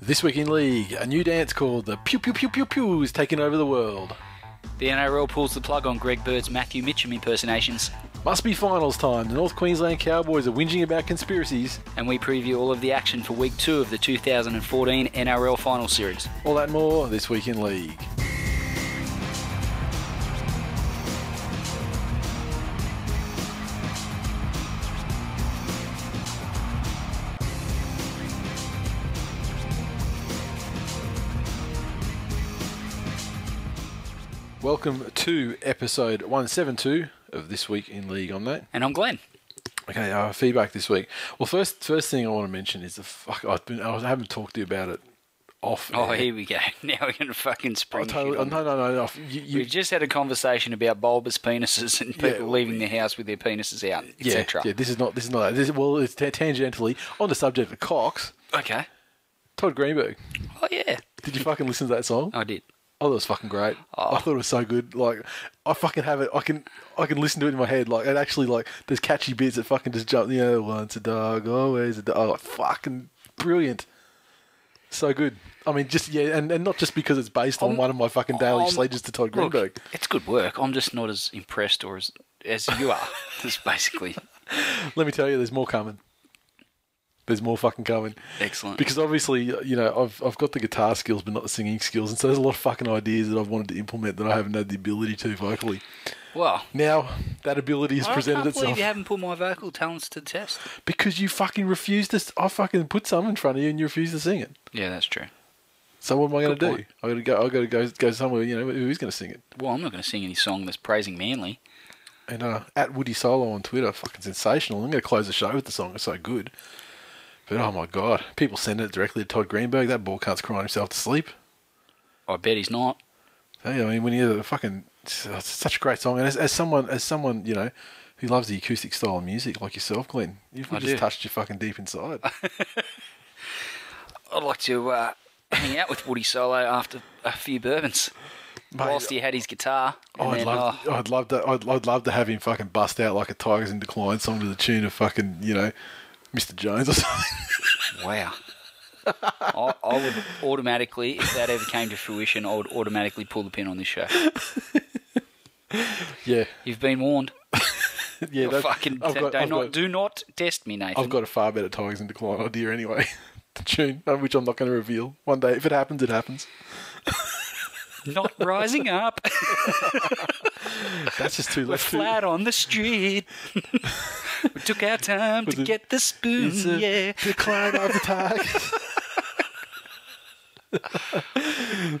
This week in league, a new dance called the Pew Pew Pew Pew Pew is taking over the world. The NRL pulls the plug on Greg Bird's Matthew Mitcham impersonations, Must be finals time. The North Queensland Cowboys are whinging about conspiracies. and we preview all of the action for week two of the 2014 NRL Final Series. All that more this week in league. Welcome to episode 172 of This Week in League on that. And I'm Glenn. Okay, uh, feedback this week. Well, first first thing I want to mention is the fuck. I've been I haven't talked to you about it off. Oh, air. here we go. Now we're going to fucking spring totally, no, no, no, no. You, you, We've just had a conversation about bulbous penises and people Yeah, leaving their house with their penises out, etc. yeah. yeah, This is not. This is not. that. This, well, it's ta- tangentially on the subject of cocks. Okay. Todd Greenberg. Oh, yeah. Did you fucking listen to that song? I did. I thought it was fucking great. Oh. I thought it was so good. Like I fucking have it. I can I can listen to it in my head. Like and actually like there's catchy bits that fucking just jump. You know, once a dog, always a dog. Oh, fucking brilliant. So good. I mean, just yeah, and, and not just because it's based on Um, one of my fucking daily sledges to Todd Look, Greenberg. it's good work. I'm just not as impressed or as as you are. That's basically Let me tell you, there's more coming. There's more fucking coming. excellent. Because obviously, you know, I've I've got the guitar skills, but not the singing skills, and so there's a lot of fucking ideas that I've wanted to implement that I haven't had the ability to vocally. well, Now that ability has I presented can't believe itself you haven't put my vocal talents to the test. because you fucking refused to. I fucking put some in front of you, and you refused to sing it. Yeah, that's true. So what am I going to do? I got to go. I got to go go somewhere. You know, who's going to sing it? Well, I'm not going to sing any song that's praising Manly. And uh, at Woody Solo on Twitter, fucking sensational. I'm going to close the show with the song. It's so good. But oh my god, people send it directly to Todd Greenberg. That ball cunt's crying himself to sleep. I bet he's not. Hey, I mean, when you hear the fucking, it's, such a great song, and as, as someone, as someone, you know, who loves the acoustic style of music like yourself, Glenn, you've I just do. touched your fucking deep inside. I'd like to uh, hang out with Woody Solo after a few bourbons. Mate, whilst he had his guitar. Oh, I'd then, love, oh, I'd love to, I'd, I'd love to have him fucking bust out like a Tigers in Decline song to the tune of fucking, you know, Mr. Jones or something. wow. I, I would automatically, if that ever came to fruition, I would automatically pull the pin on this show. yeah, You've been warned. yeah. that- Fucking I've got, do I've not got, do not test me, Nathan. I've got a far better Tigers in Decline idea anyway. the tune, uh, which I'm not going to reveal. One day, if it happens, it happens. Not rising up. That's just too We're flat on the street. we took our time to it- get the spoon. It's a yeah. decline of the Tigers.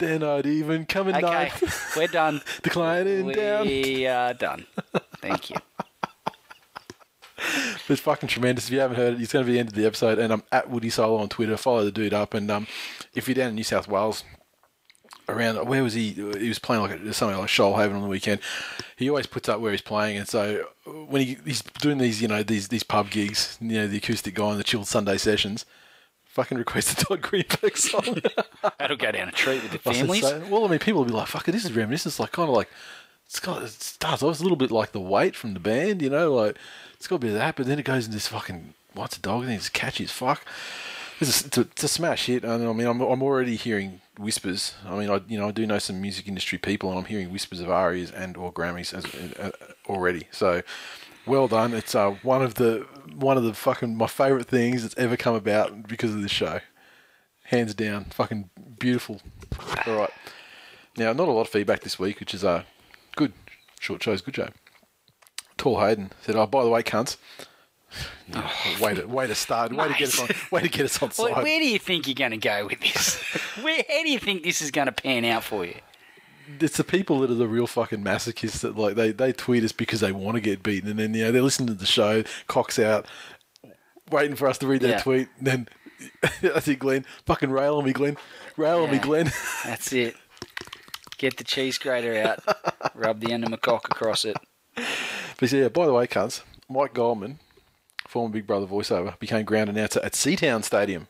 then I'd even coming in Okay, ninth. we're done. Declining down. We are done. Thank you. It's fucking tremendous. If you haven't heard it, it's going to be the end of the episode. And I'm at Woody Solo on Twitter. Follow the dude up. And um, if you're down in New South Wales, around where was he? He was playing like a, something like Shoalhaven on the weekend. He always puts up where he's playing, and so when he, he's doing these, you know, these these pub gigs, you know, the acoustic guy and the chilled Sunday sessions, fucking request a Todd Greenberg song. That'll go down a treat with the families. well, I mean, people will be like, "Fuck it, this is reminiscent." It's like kind of like it's got it starts off a little bit like the weight from the band, you know, like it's got a bit of that, but then it goes into this fucking what's a dog? And it's catchy as fuck. It's a, it's a, it's a smash hit, I mean, I'm I'm already hearing whispers. I mean, I you know I do know some music industry people, and I'm hearing whispers of ARIAs and or Grammys as uh, already. So. Well done! It's uh, one of the one of the fucking my favourite things that's ever come about because of this show hands down, fucking beautiful. All right. Now, not a lot of feedback this week, which is uh, good. Short show's good show. Tall Hayden said, "Oh, by the way, cunts." Way to way to start. Way to get us on. Way to get us on side. where do you think you're going to go with this? where, how do you think this is going to pan out for you? It's the people that are the real fucking masochists that like they, they tweet us because they want to get beaten, and then you know they're listening to the show, cocks out, waiting for us to read that Yeah. tweet. And then I see Glenn, fucking rail on me, Glenn. Rail on me, Glenn. That's it. Get the cheese grater out. Rub the end of my cock across it. But yeah, by the way, cunts, Mike Goldman, former Big Brother voiceover, became ground announcer at Seatown Stadium.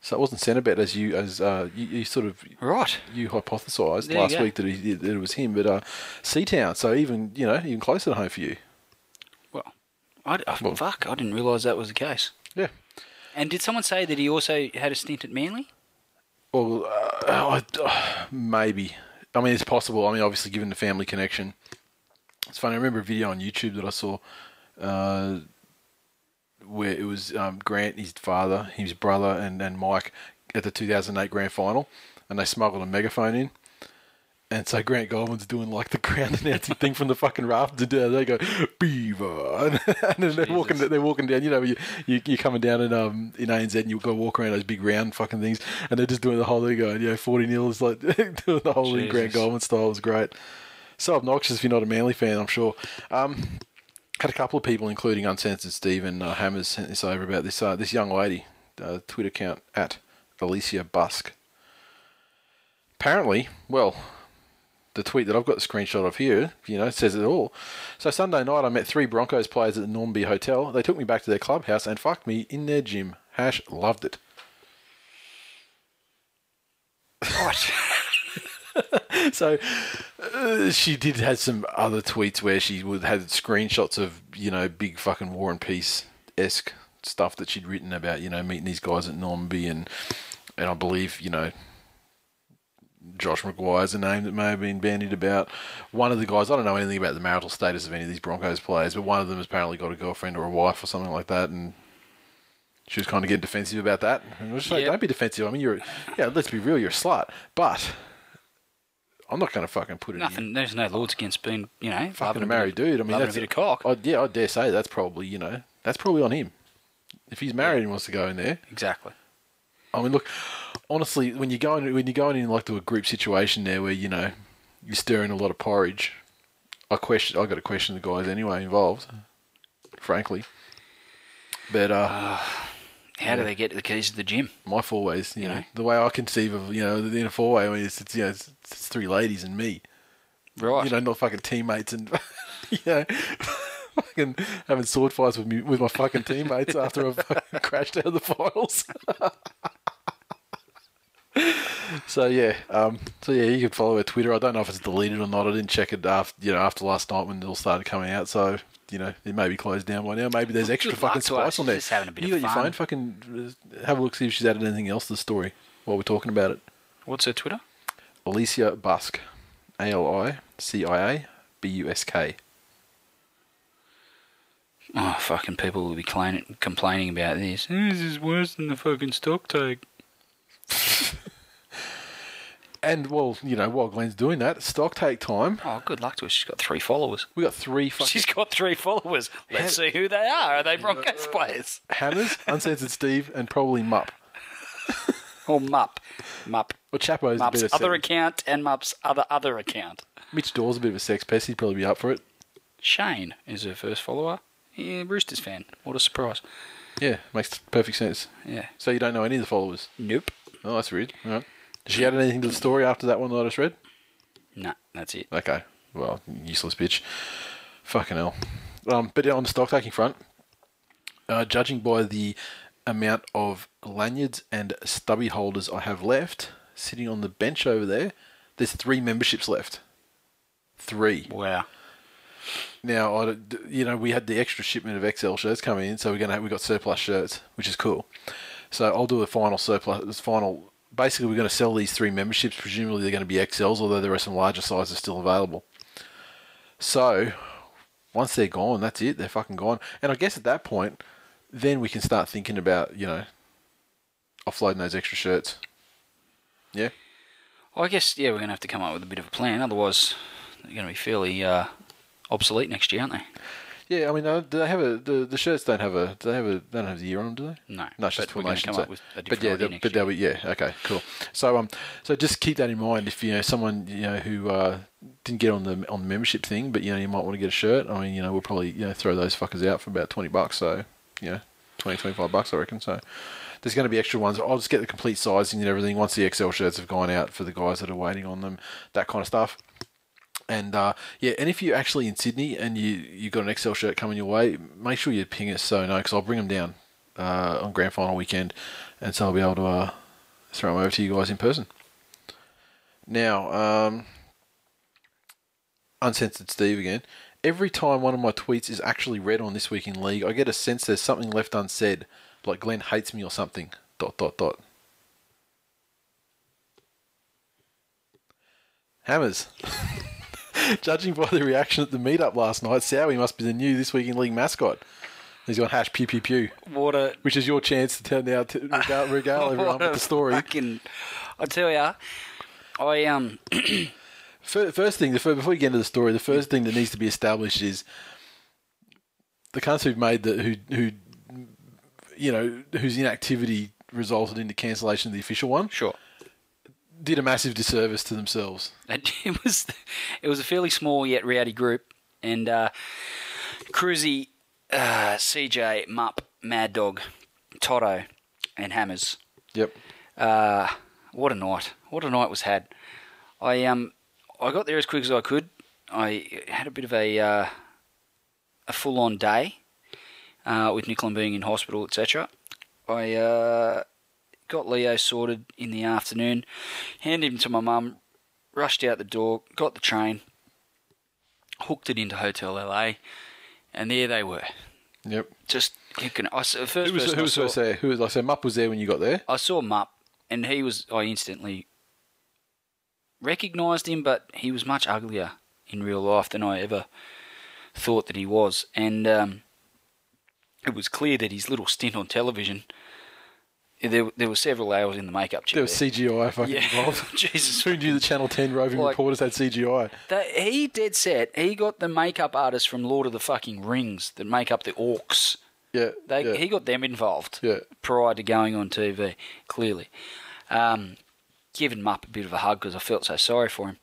So it wasn't Centrebet as you as uh, you, you sort of Right. you hypothesised There you last go. week that, he, that it was him, but uh, Seatown. So even you know even closer to home for you. Well, I, I- Well- fuck, I didn't realise that was the case. Yeah. And did someone say that he also had a stint at Manly? Well, uh, I- maybe. I mean, it's possible. I mean, obviously, given the family connection. It's funny. I remember a video on YouTube that I saw uh, where it was um, Grant, his father, his brother, and, and Mike at the 2008 grand final, and they smuggled a megaphone in. And so Grant Goldman's doing like the ground announcing thing from the fucking. And down, they go Beaver, and, then they're walking. They're walking down. You know, you, you you're coming down in um in ANZ, and you go walk around those big round fucking things, and they're just doing the whole thing. Going, you know, forty nil is like doing the whole thing. Grant. Goldman style It was great. So obnoxious if you're not a Manly fan, I'm sure. Um, had a couple of people, including Uncensored Steve and uh, Hammers, sent this over about this uh, this young lady, uh, Twitter account at Alicia Busk. Apparently, well, the tweet that I've got the screenshot of here, you know, says it all. So Sunday night, I met three Broncos players at the Normby Hotel. They took me back to their clubhouse and fucked me in their gym. Hash loved it. Right. so uh, she did have some other tweets where she would had screenshots of you know big fucking War and Peace esque stuff that she'd written about you know meeting these guys at Normby and and I believe you know Josh McGuire's a name that may have been bandied about. One of the guys, I don't know anything about the marital status of any of these Broncos players, but one of them has apparently got a girlfriend or a wife or something like that, and she was kind of getting defensive about that. And I was just like, Yep. don't be defensive. I mean, you're, yeah, let's be real, you're a slut, but I'm not going to fucking put it in Nothing. There's no laws against being, you know, fucking a married bit dude. I mean, that's a bit of cock. I, yeah, I dare say that's probably you know that's probably on him. If he's married and wants to go in there, Exactly. I mean, look, honestly, when you're going when you're going in like to a group situation there where you know you're stirring a lot of porridge, I question. I got to question the guys anyway involved, frankly. But uh, How do they get to the keys to the gym? my four ways, you know, know. the way I conceive of you know in a four way, I mean, it's, it's you know it's, it's three ladies and me. Right. you know, not fucking teammates and you know, fucking having sword fights with me with my fucking teammates after I've fucking crashed out of the finals. so yeah, um, so yeah, you can follow her Twitter. I don't know if it's deleted or not. I didn't check it after you know after last night when it all started coming out. So. You know, it may be closed down by now. Maybe there's extra fucking luck to her. spice on there. Just having a bit you got your phone, fucking uh, have a look, see if she's added anything else to the story while we're talking about it. What's her Twitter? Alicia Busk, A L I C I A B U S K. Oh, fucking people will be complaining, complaining about this. This is worse than the fucking stock take. And well, you know, while Glenn's doing that, stock take time. Oh, good luck to her. She's got three followers. We got three fucking She's got three followers. Let's see who they are. Are they Broncos uh, players? hammers, uncensored Steve, and probably Mupp. Or Mupp. Mupp. Well, Chapo's a bit Mupp's of other sex. account and Mupp's other other account. Mitch Dawes a bit of a sex pest. He'd probably be up for it. Shane is her first follower. Yeah, Roosters fan. What a surprise. Yeah, makes perfect sense. Yeah. So you don't know any of the followers? Nope. Oh, that's weird. All right. Did she add anything to the story after that one that I just read? Nah, that's it. Okay. Well, useless bitch. Fucking hell. Um, but on the stock taking front, uh, judging by the amount of lanyards and stubby holders I have left, sitting on the bench over there, there's three memberships left. Three. Wow. Now, I, you know, we had the extra shipment of XL shirts coming in, so we're gonna have, we got surplus shirts, which is cool. So I'll do a final surplus, this final. Basically, we're going to sell these three memberships. Presumably, they're going to be XLs, although there are some larger sizes still available. So once they're gone, that's it. They're fucking gone. And I guess at that point, then we can start thinking about you know offloading those extra shirts. Yeah. Well, I guess, yeah, we're going to have to come up with a bit of a plan. Otherwise, they're going to be fairly uh, obsolete next year, aren't they? Yeah, I mean, uh, do they have a the, the shirts don't have a do they have a don't have the year on them, do they? No, no, it's just but formation. come so- up with a but yeah, but they'll be yeah, okay, cool. So um, so just keep that in mind. If you know someone you know who uh, didn't get on the on the membership thing, but you know you might want to get a shirt. I mean, you know, we'll probably you know throw those fuckers out for about twenty bucks. So you know, 20, 25 bucks, I reckon. So there's going to be extra ones. I'll just get the complete sizing and everything once the XL shirts have gone out for the guys that are waiting on them, that kind of stuff. And uh, yeah, and if you're actually in Sydney and you you got an XL shirt coming your way, make sure you ping us so no, because I'll bring them down uh, on grand final weekend, and so I'll be able to uh, throw them over to you guys in person. Now, um, uncensored Steve again. Every time one of my tweets is actually read on this week in league, I get a sense there's something left unsaid, like Glenn hates me or something. Dot dot dot. Hammers. Judging by the reaction at the meetup last night, Sowie must be the new this week in league mascot. He's gone hash pew pew pew, What a which is your chance to tell now to regale, regale everyone with the story. Fucking, I tell ya, I um First thing, before we get into the story, the first thing that needs to be established is the cunts who've made the who who you know whose inactivity resulted in the cancellation of the official one sure. Did a massive disservice to themselves. It was it was a fairly small yet rowdy group, and uh, Cruzy, uh, CJ, Mupp, Mad Dog, Toto, and Hammers. Yep. Uh, what a night! What a night was had. I um I got there as quick as I could. I had a bit of a uh, a full on day uh, with Nicklin being in hospital, etc. I uh, got Leo sorted in the afternoon, handed him to my mum, rushed out the door, got the train, hooked it into Hotel LA, and there they were. Yep. Just kicking. I saw, first Who was, who I was saw- there? Who was, I said, Mupp was there when you got there. I saw Mupp, and he was. I instantly recognised him, but he was much uglier in real life than I ever thought that he was. And um, it was clear that his little stint on television. There, there were several hours in the makeup chair. There was CGI fucking yeah, involved. Jesus. Who knew the Channel 10 roving Like- reporters had CGI? That, he dead set. He got the makeup artists from Lord of the fucking Rings that make up the orcs. Yeah. They, yeah. He got them involved Yeah. prior to going on TV, clearly. Um, giving him up a bit of a hug because I felt so sorry for him.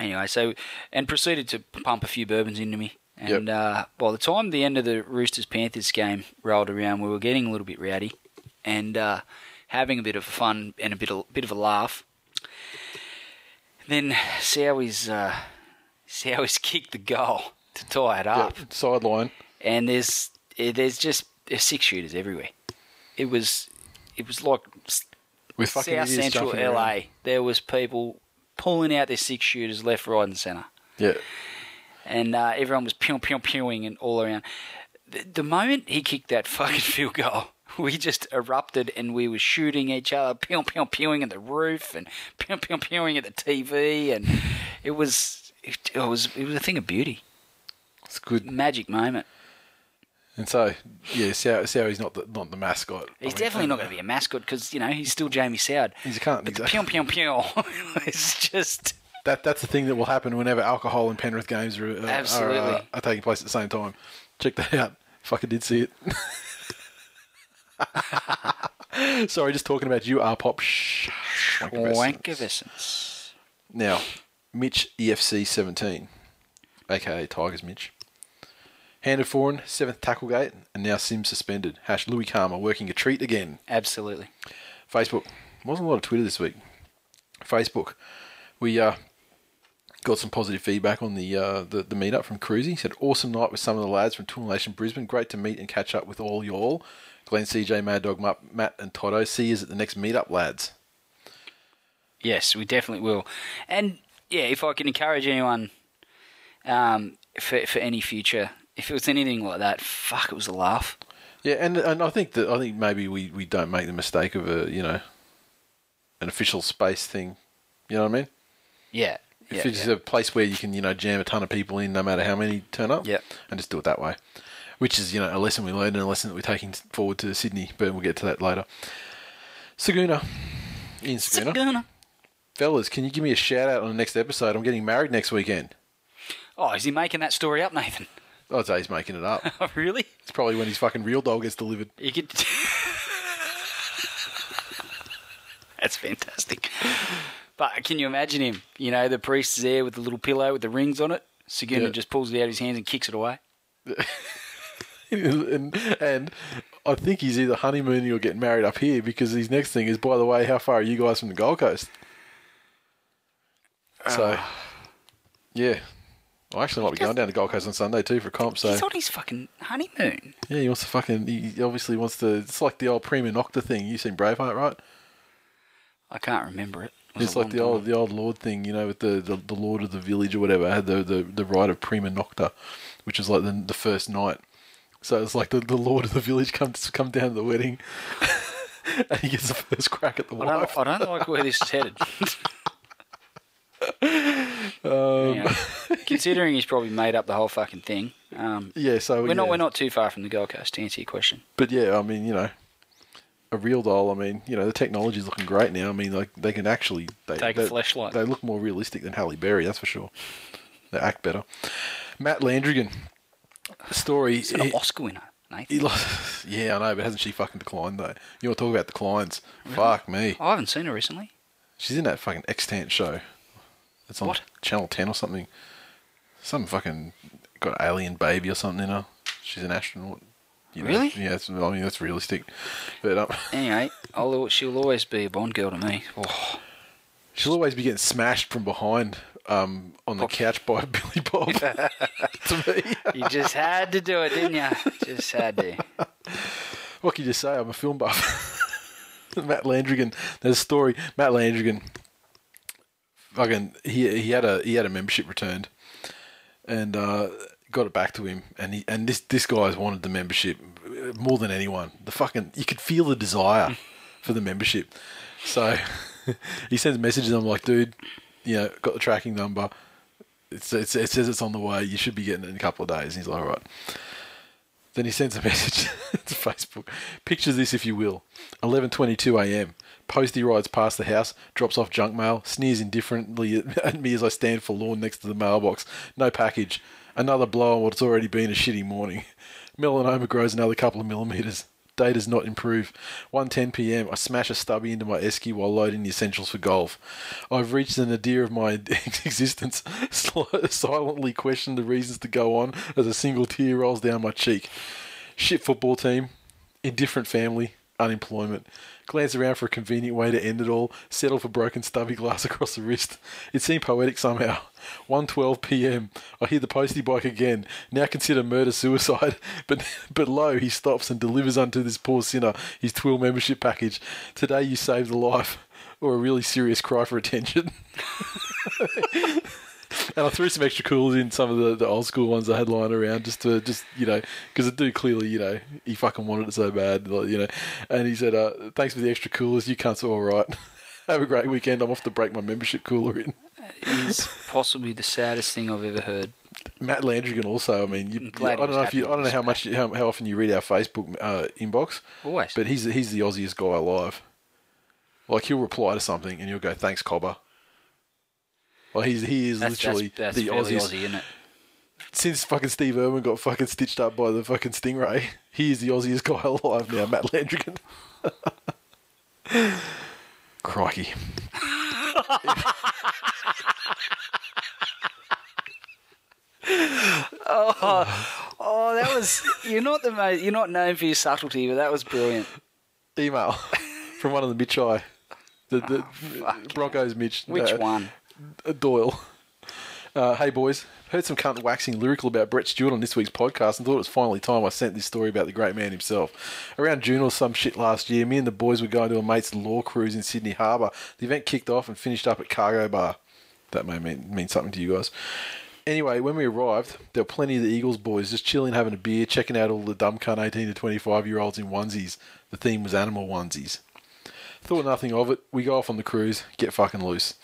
Anyway, so, and proceeded to pump a few bourbons into me. And uh, by the time the end of the Roosters Panthers game rolled around, we were getting a little bit rowdy and uh, having a bit of fun and a bit of, bit of a laugh. Then Sowie's, uh, Sowie's kicked the goal to tie it up. Yeah, sideline. and there's eh, there's just there's six shooters everywhere. It was it was like With South Central LA. around. There was people pulling out their six shooters left, right, and centre, Yeah. and uh, everyone was pew pew pewing and all around. The, the moment he kicked that fucking field goal. We just erupted and we were shooting each other, pew pew pewing at the roof and pew pew pewing at the TV, and it was it, it was it was a thing of beauty, It's good. magic moment. And so, yeah, Sow, Sowie's not the, not the mascot. He's I mean, definitely not going to be a mascot because you know he's still Jamie Soward. He's a cunt. But the exactly. pew pew pew is just That that's the thing that will happen whenever alcohol and Penrith games are, uh, Absolutely. are, uh, are taking place at the same time. Check that out. Fucking did see it. Sorry, just talking about you, R pop. Now, Mitch EFC seventeen, aka Tigers Mitch, handed foreign seventh tackle gate, and now Sim suspended. Hash Louis Karma working a treat again. Absolutely. Facebook. Wasn't a lot of Twitter this week. Facebook. We uh, got some positive feedback on the uh, the, the meetup from Cruzy. He said, awesome night with some of the lads from Tool Nation Brisbane. Great to meet and catch up with all y'all. Glenn, CJ, Mad Dog, Matt, and Toto. See you at the next meetup, lads. Yes, we definitely will. And yeah, if I can encourage anyone um, for for any future, if it was anything like that, fuck, it was a laugh. Yeah, and and I think that I think maybe we, we don't make the mistake of a you know an official space thing. You know what I mean? Yeah. If yeah, it's yeah. a place where you can, you know, jam a ton of people in, no matter how many turn up, Yep. and just do it that way, which is, you know, a lesson we learned and a lesson that we're taking forward to Sydney, but we'll get to that later. Saguna, in Saguna, Saguna. fellas, can you give me a shout out on the next episode? I'm getting married next weekend. Oh, is he making that story up, Nathan? I'd say he's making it up. Oh, really? it's probably when his fucking real dog gets delivered. You could. That's fantastic. But can you imagine him? You know, the priest's there with the little pillow with the rings on it. Saguna Yeah. just pulls it out of his hands and kicks it away. and and I think he's either honeymooning or getting married up here because his next thing is, by the way, how far are you guys from the Gold Coast? So, ah. yeah. I actually might be going down to Gold Coast on Sunday too for comp. So He's on his fucking honeymoon. yeah, he wants to fucking. He obviously wants to. It's like the old prima nocta thing. You seen Braveheart, right? I can't remember it. It was It's a like long the old time. the old lord thing, you know, with the, the, the lord of the village or whatever had the, the, the right of prima nocta, which is like the, the first night. So it's like the, the lord of the village comes come down to the wedding, and he gets the first crack at the I wife. don't, I don't like where this is headed. Um, considering he's probably made up the whole fucking thing, um, yeah, so we're not we're not too far from the Gold Coast to answer your question. But yeah, I mean, you know, a real doll. I mean, you know, the technology's looking great now. I mean, like they can actually they, Take a they, fleshlight. They look more realistic than Halle Berry, that's for sure. They act better. Matt Landrigan story. He's an he- Oscar winner, Nathan. he lost, yeah, I know, but hasn't she fucking declined though? You want to talk about declines? Fuck me. I haven't seen her recently. She's in that fucking extant show. It's on What? Channel Ten or something. Some fucking got alien baby or something in her. She's an astronaut. You know? Really? Yeah, it's, I mean that's realistic. But um, Anyway, I'll, she'll always be a Bond girl to me. Oh, she'll always be getting smashed from behind um, on the couch by Billy Bob. to me, you just had to do it, didn't you? Just had to. what can you say? I'm a film buff. Matt Landrigan. There's a story. Matt Landrigan. Fucking, he he had a he had a membership returned, and uh, got it back to him. And he and this this guy's wanted the membership more than anyone. The fucking you could feel the desire for the membership. So he sends messages. I'm like, dude, you know, got the tracking number. It's, it's, it says it's on the way. You should be getting it in a couple of days. And he's like, all right. Then he sends a message to Facebook. Picture this, if you will. 11:22 a.m. Postie rides past the house, drops off junk mail, sneers indifferently at- me as I stand forlorn next to the mailbox. No package. Another blow on what's already been a shitty morning. Melanoma grows another couple of millimeters. Day does not improve. 1:10 p.m. I smash a stubby into my esky while loading the essentials for golf. I've reached the nadir of my existence. Silently question the reasons to go on as a single tear rolls down my cheek. Shit football team, indifferent family, unemployment. Glance around for a convenient way to end it all. Settle for broken stubby glass across the wrist. It seemed poetic somehow. 1:12 p.m. I hear the postie bike again. Now consider murder suicide. But but lo, he stops and delivers unto this poor sinner his Twill membership package. Today you saved a life, or a really serious cry for attention. And I threw some extra coolers in some of the, the old school ones I had lying around just to just you know because the dude clearly you know he fucking wanted it so bad you know, and he said uh, thanks for the extra coolers you cunts are all right. Have a great weekend. I'm off to break my membership cooler in. Is possibly the saddest thing I've ever heard. Matt Landrigan also. I mean, you, I don't know if you I don't know how much how, how often you read our Facebook uh, inbox, Always. but he's he's the Aussiest guy alive. Like he'll reply to something and you'll go thanks Cobber. Well, he's he is That's, literally that's, that's the. Aussie, isn't it? since fucking Steve Irwin got fucking stitched up by the fucking Stingray, he is the Aussiest guy alive now, Matt Landrigan. Crikey. Oh, oh, that was. You're not the most. You're not known for your subtlety, but that was brilliant. Email from one of the Mitchai. The, the Broncos Mitch. Which uh, one? Doyle. Uh, hey boys, heard some cunt waxing lyrical about Brett Stewart on this week's podcast and thought it was finally time I sent this story about the great man himself. Around June or some shit last year, me and the boys were going to a mate's law cruise in Sydney Harbour. The event kicked off and finished up at Cargo Bar. That may mean, mean something to you guys. Anyway, when we arrived, there were plenty of the Eagles boys just chilling, having a beer, checking out all the dumb cunt 18 to 25 year olds in onesies. The theme was animal onesies. Thought nothing of it. We go off on the cruise, get fucking loose.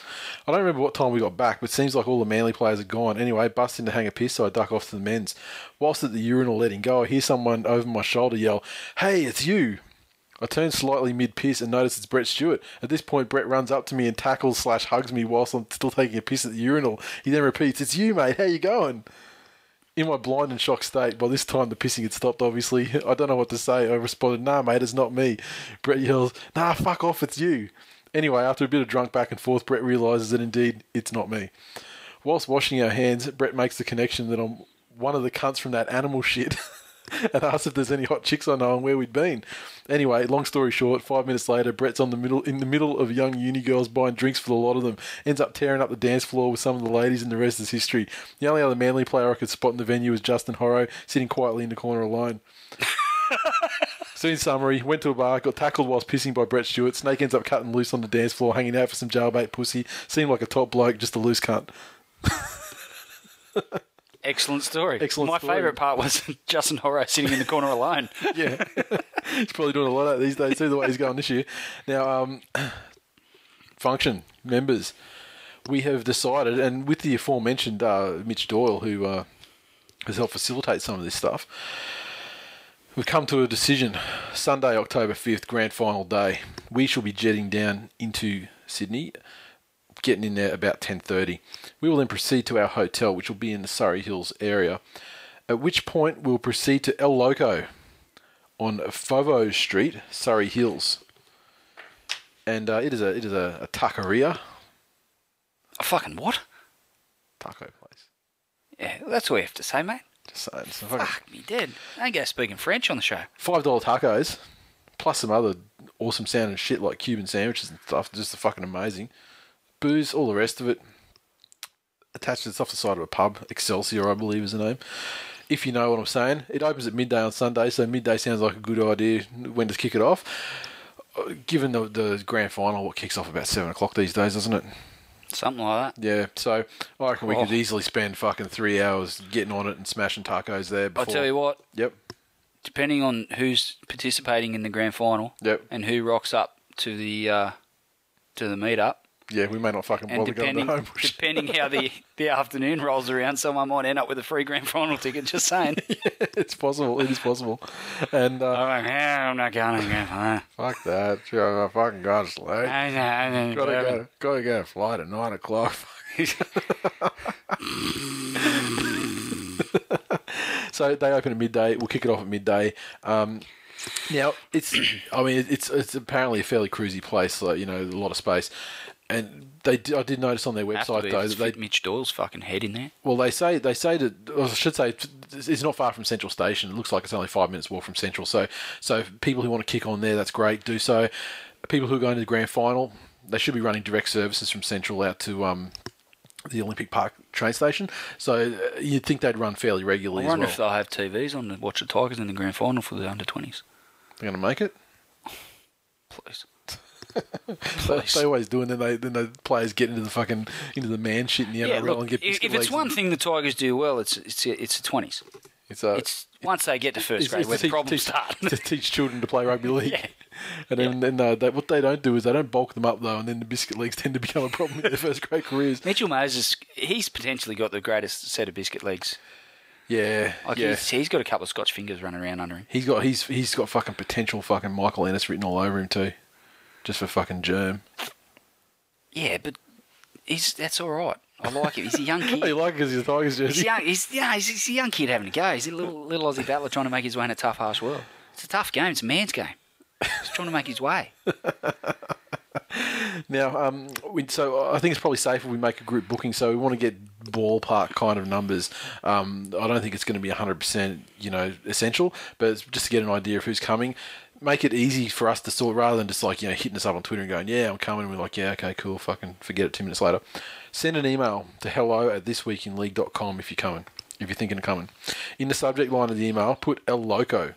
I don't remember what time we got back, but seems like all the manly players are gone. Anyway, bust in to hang a piss, so I duck off to the men's. Whilst at the urinal letting go, I hear someone over my shoulder yell, Hey, it's you! I turn slightly mid piss and notice it's Brett Stewart. At this point, Brett runs up to me and tackles slash hugs me whilst I'm still taking a piss at the urinal. He then repeats, It's you, mate, how you going? In my blind and shocked state, by this time the pissing had stopped, obviously. I don't know what to say. I responded, Nah, mate, it's not me. Brett yells, Nah, fuck off, it's you. Anyway, after a bit of drunk back and forth, Brett realises that indeed it's not me. Whilst washing our hands, Brett makes the connection that I'm one of the cunts from that animal shit. and asked if there's any hot chicks I know and where we'd been. Anyway, long story short, five minutes later, Brett's on the middle in the middle of young uni girls buying drinks for the lot of them. Ends up tearing up the dance floor with some of the ladies, and the rest is history. The only other manly player I could spot in the venue was Justin Horo, sitting quietly in the corner alone. So in summary, went to a bar, got tackled whilst pissing by Brett Stewart. Snake ends up cutting loose on the dance floor, hanging out for some jailbait pussy. Seemed like a top bloke, just a loose cunt. Excellent story. Excellent My story. favourite part was Justin Horo sitting in the corner alone. Yeah, he's probably doing a lot of that these days too. The way he's going this year. Now, um, function members, we have decided, and with the aforementioned uh, Mitch Doyle, who uh, has helped facilitate some of this stuff, we've come to a decision. Sunday, October fifth, grand final day. We shall be jetting down into Sydney. Getting in there about ten thirty. We will then proceed to our hotel, which will be in the Surry Hills area. At which point we'll proceed to El Loco on Foveaux Street, Surry Hills, and uh, it is a it is a, a taqueria A fucking what? taco place. Yeah, that's all you have to say, mate. Just saying, it's a fucking Fuck me dead. I ain't go speaking French on the show. five dollar tacos, plus some other awesome sounding shit like Cuban sandwiches and stuff. Just fucking amazing. Booze, all the rest of it. Attached, it's off the side of a pub. Excelsior, I believe, is the name. If you know what I'm saying, it opens at midday on Sunday, so midday sounds like a good idea. When to kick it off? Given the the grand final, what kicks off about seven o'clock these days, doesn't it? Something like that. Yeah, so I reckon we could Oh. easily spend fucking three hours getting on it and smashing tacos there. I'll tell you what, Yep, depending on who's participating in the grand final Yep. and who rocks up to the uh, to the meetup, yeah, we may not fucking and bother going to depending home. depending how the, the afternoon rolls around, someone might end up with a free grand final ticket. Just saying. it's possible. It is possible. And uh, I'm like, yeah, I'm not going to the grand final. fuck that. Sure, I fucking got to sleep. I know, I know, Gotta go. Gotta a flight at nine o'clock. so they open at midday. We'll kick it off at midday. Um, now it's, I mean, it's it's apparently a fairly cruisy place. Like you know, a lot of space. And they, did, I did notice on their website though that they Mitch Doyle's fucking head in there. Well, they say they say that or I should say it's not far from Central Station. It looks like it's only five minutes walk from Central. So, so people who want to kick on there, that's great. Do so. People who are going to the grand final, they should be running direct services from Central out to um, the Olympic Park train station. So uh, you'd think they'd run fairly I regularly as wonder well. if they'll have TVs on to watch the Tigers in the grand final for the under 20s. They're going to make it. Please. They, always do, and then they then the players get into the fucking into the man shit in the Yeah, NRL look, and get if, if it's one thing the Tigers do well, it's it's it's the 20s. it's, uh, It's once they get to first It's- grade it's where the problems teach- start. to teach children to play rugby league. Yeah. And then, then uh, they, what they don't do is they don't bulk them up though, and then the biscuit legs tend to become a problem in their first grade careers. Mitchell Moses, he's potentially got the greatest set of biscuit legs. Yeah, Like yeah. he's, he's got a couple of Scotch fingers running around under him. He's got he's he's got fucking potential fucking Michael Ennis written all over him too, just for fucking germ. Yeah, but he's that's all right. I like it. He's a young Oh, you kid. like it because he's a Tigers He's jersey. young. He's yeah. He's, he's a young kid having a go. He's a little little Aussie battler trying to make his way in a tough, harsh world. It's a tough game. It's a man's game. He's trying to make his way. Now, um, we, so I think it's probably safe if we make a group booking. So we want to get ballpark kind of numbers. Um, I don't think it's going to be hundred percent, you know, essential, but it's just to get an idea of who's coming. Make it easy for us to sort, rather than just like you know hitting us up on Twitter and going, "Yeah, I'm coming." And we're like, "Yeah, okay, cool." Fucking forget it. Two minutes later, send an email to hello at thisweekinleague.com if you're coming. If you're thinking of coming, in the subject line of the email, put El Loco.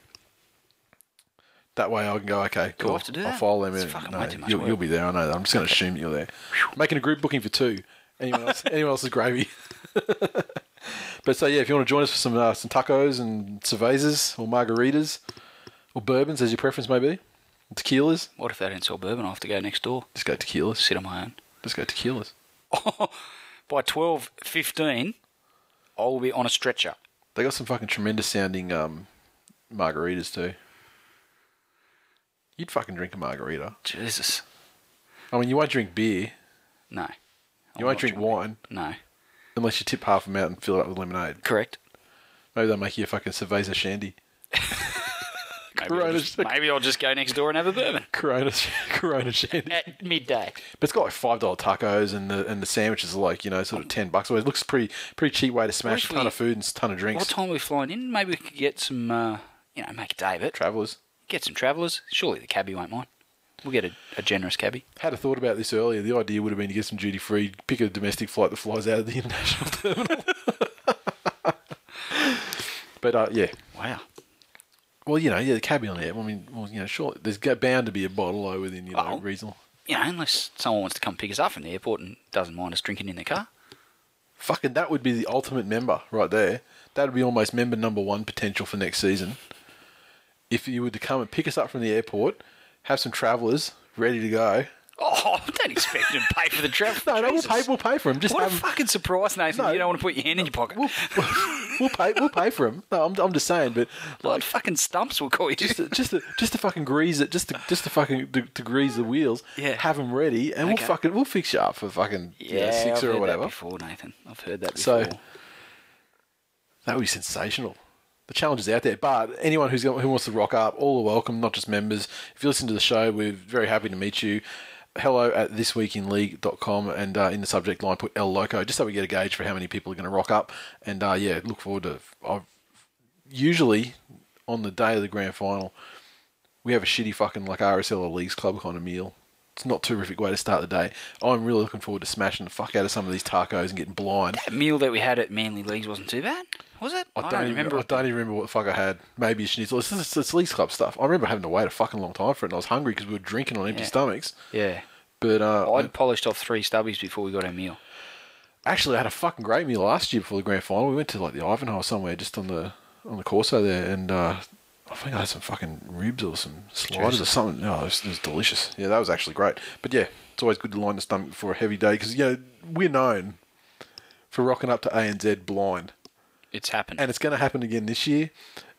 That way I can go, okay, Do I cool. have to do I'll follow them It's in. fucking No, way too much you'll, work. you'll be there. I know that. I'm just going to assume you're there. Making a group booking for two. Anyone else? anyone else is gravy. but so yeah, if you want to join us for some uh, some tacos and cervezas or margaritas or bourbons, as your preference may be, tequilas, What if they don't sell bourbon? I have to go next door. just go tequilas. Sit on my own. Just go tequilas. By 12, 15, I will be on a stretcher. They got some fucking tremendous sounding um, margaritas too. You'd fucking drink a margarita. Jesus. I mean, you won't drink beer. No. You won't drink wine No. unless you tip half them out and fill it up with lemonade. Correct. Maybe they'll make you a fucking cerveza shandy. Maybe, I'll Corona, just, maybe I'll just go next door and have a bourbon Corona, Corona shandy. at midday. But it's got like five dollar tacos and the and the sandwiches are like you know sort of ten bucks. It looks pretty pretty cheap way to smash a ton we- of food and a ton of drinks. What time are we flying in? Maybe we could get some, uh, you know, make a day of it. Travellers Get some travellers. Surely the cabbie won't mind. We'll get a, a generous cabbie. had a thought about this earlier. The idea would have been to get some duty free, pick a domestic flight that flies out of the international terminal. but uh, yeah, Wow. Well you know yeah the cabby on there. I mean, well you know sure there's bound to be a bottle though within you know Oh. reasonable. You know, unless someone wants to come pick us up from the airport and doesn't mind us drinking in their car. Fucking that would be the ultimate member right there. That would be almost member number one potential for next season. If you were to come and pick us up from the airport, have some travellers ready to go. Oh, don't expect him to pay for the travel. No, no, we'll pay. We'll pay for him. Just What a fucking surprise, Nathan. No. You don't want to put your hand in your pocket. we'll, we'll pay. We'll pay for him. No, I'm, I'm just saying, but like like fucking stumps will call you. just to, just to, just to fucking grease it, just to just to fucking to, to grease the wheels. Yeah. Have them ready, and Okay. we'll fucking we'll fix you up for fucking you know, yeah, six I've or heard whatever. That before, Nathan. I've heard that So- That would be sensational. The challenge is out there, but anyone who's who wants to rock up, all are welcome, not just members. If you listen to the show, we're very happy to meet you. Hello at thisweekinleague.com and uh, in the subject line put El Loco, just so we get a gauge for how many people are going to rock up. And uh, yeah, look forward to. I've, usually on the day of the grand final, we have a shitty fucking like RSL or Leagues Club kind of meal. It's not a terrific way to start the day. I'm really looking forward to smashing the fuck out of some of these tacos and getting blind. That meal that we had at Manly Leagues wasn't too bad, was it? I don't, even remember. I don't even remember what the fuck I had. Maybe a schnitzel. It's, it's, it's Leagues Club stuff. I remember having to wait a fucking long time for it, and I was hungry because we were drinking on empty Yeah. stomachs. Yeah. But uh, I'd polished off three stubbies before we got our meal. actually, I had a fucking great meal last year before the grand final. We went to like the Ivanhoe somewhere, just on the on the Corso there, and uh, I think I had some fucking ribs or some sliders or something. No, it was, it was delicious. Yeah, that was actually great. But yeah, it's always good to line the stomach for a heavy day because you know we're known for rocking up to ANZ blind. It's happened. and it's going to happen again this year.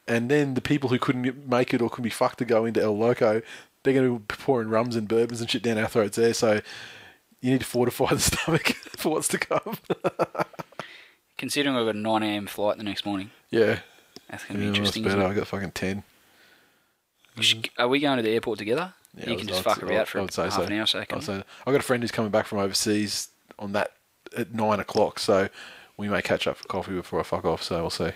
And then the people who couldn't make it or couldn't be fucked to go into El Loco, they're going to be pouring rums and bourbons and shit down our throats there. So you need to fortify the stomach for what's to come. Considering I've got a 9 a.m. flight the next morning, yeah. that's going to be well, interesting. that's better. I got fucking 10. Are we going to the airport together? Yeah, you I can just I fuck I for half so. an hour, so say I've got a friend who's coming back from overseas on that at 9 o'clock. So we may catch up for coffee before I fuck off. So we'll see.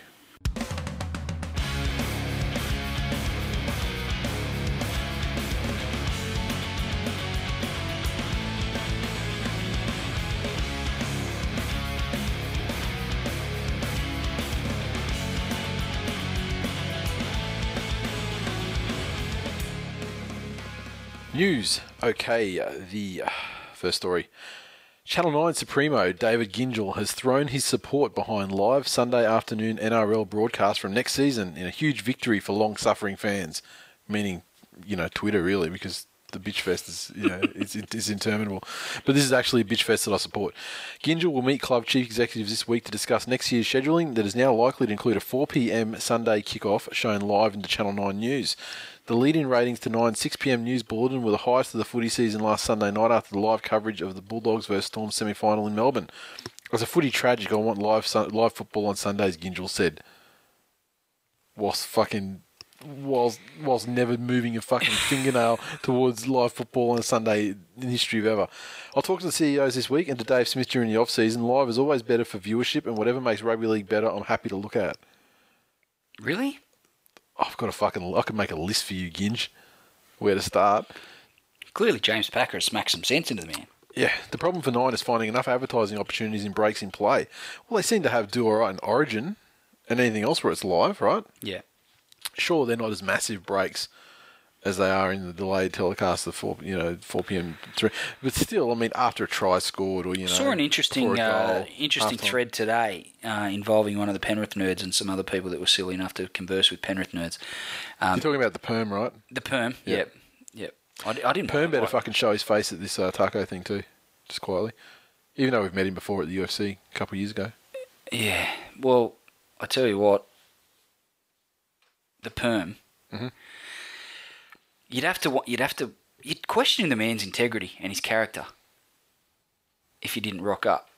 News. Okay, the first story. Channel 9 Supremo David Gyngell has thrown his support behind live Sunday afternoon NRL broadcast from next season in a huge victory for long suffering fans, meaning, you know, Twitter really, because the bitch fest is, you know, it's, it's interminable. But this is actually a bitch fest that I support. Gyngell will meet club chief executives this week to discuss next year's scheduling that is now likely to include a 4 p.m. Sunday kickoff shown live into Channel 9 News. The lead-in ratings to 9 6 p.m. news bulletin were the highest of the footy season last Sunday night after the live coverage of the Bulldogs versus Storm semi-final in Melbourne. As a footy tragic, I want live live football on Sundays. Gyngell said, whilst fucking whilst whilst never moving a fucking fingernail towards live football on a Sunday in history of ever. I'll talk to the CEOs this week and to Dave Smith during the off season. Live is always better for viewership, and whatever makes rugby league better, I'm happy to look at. Really? I've got a fucking. I could make a list for you, Ginge. Where to start? Clearly, James Packer has smacked some sense into the man. Yeah, the problem for Nine is finding enough advertising opportunities in breaks in play. Well, they seem to have do all right in Origin and anything else where it's live, right? Yeah. Sure, they're not as massive breaks as they are in the delayed telecast of four, you know, four p.m. Three, but still, I mean, after a try scored or you know, saw an interesting uh, goal, interesting thread today uh, involving one of the Penrith nerds and some other people that were silly enough to converse with Penrith nerds. Um, You're talking about the perm, right? the perm, Yeah. yep, yep. I, I didn't. Perm better I- fucking show his face at this uh, taco thing too, just quietly. Even though we've met him before at the UFC a couple of years ago. Yeah. Well, I tell you what, the perm. Mhm. You'd have to. You'd have to. You'd question the man's integrity and his character if you didn't rock up,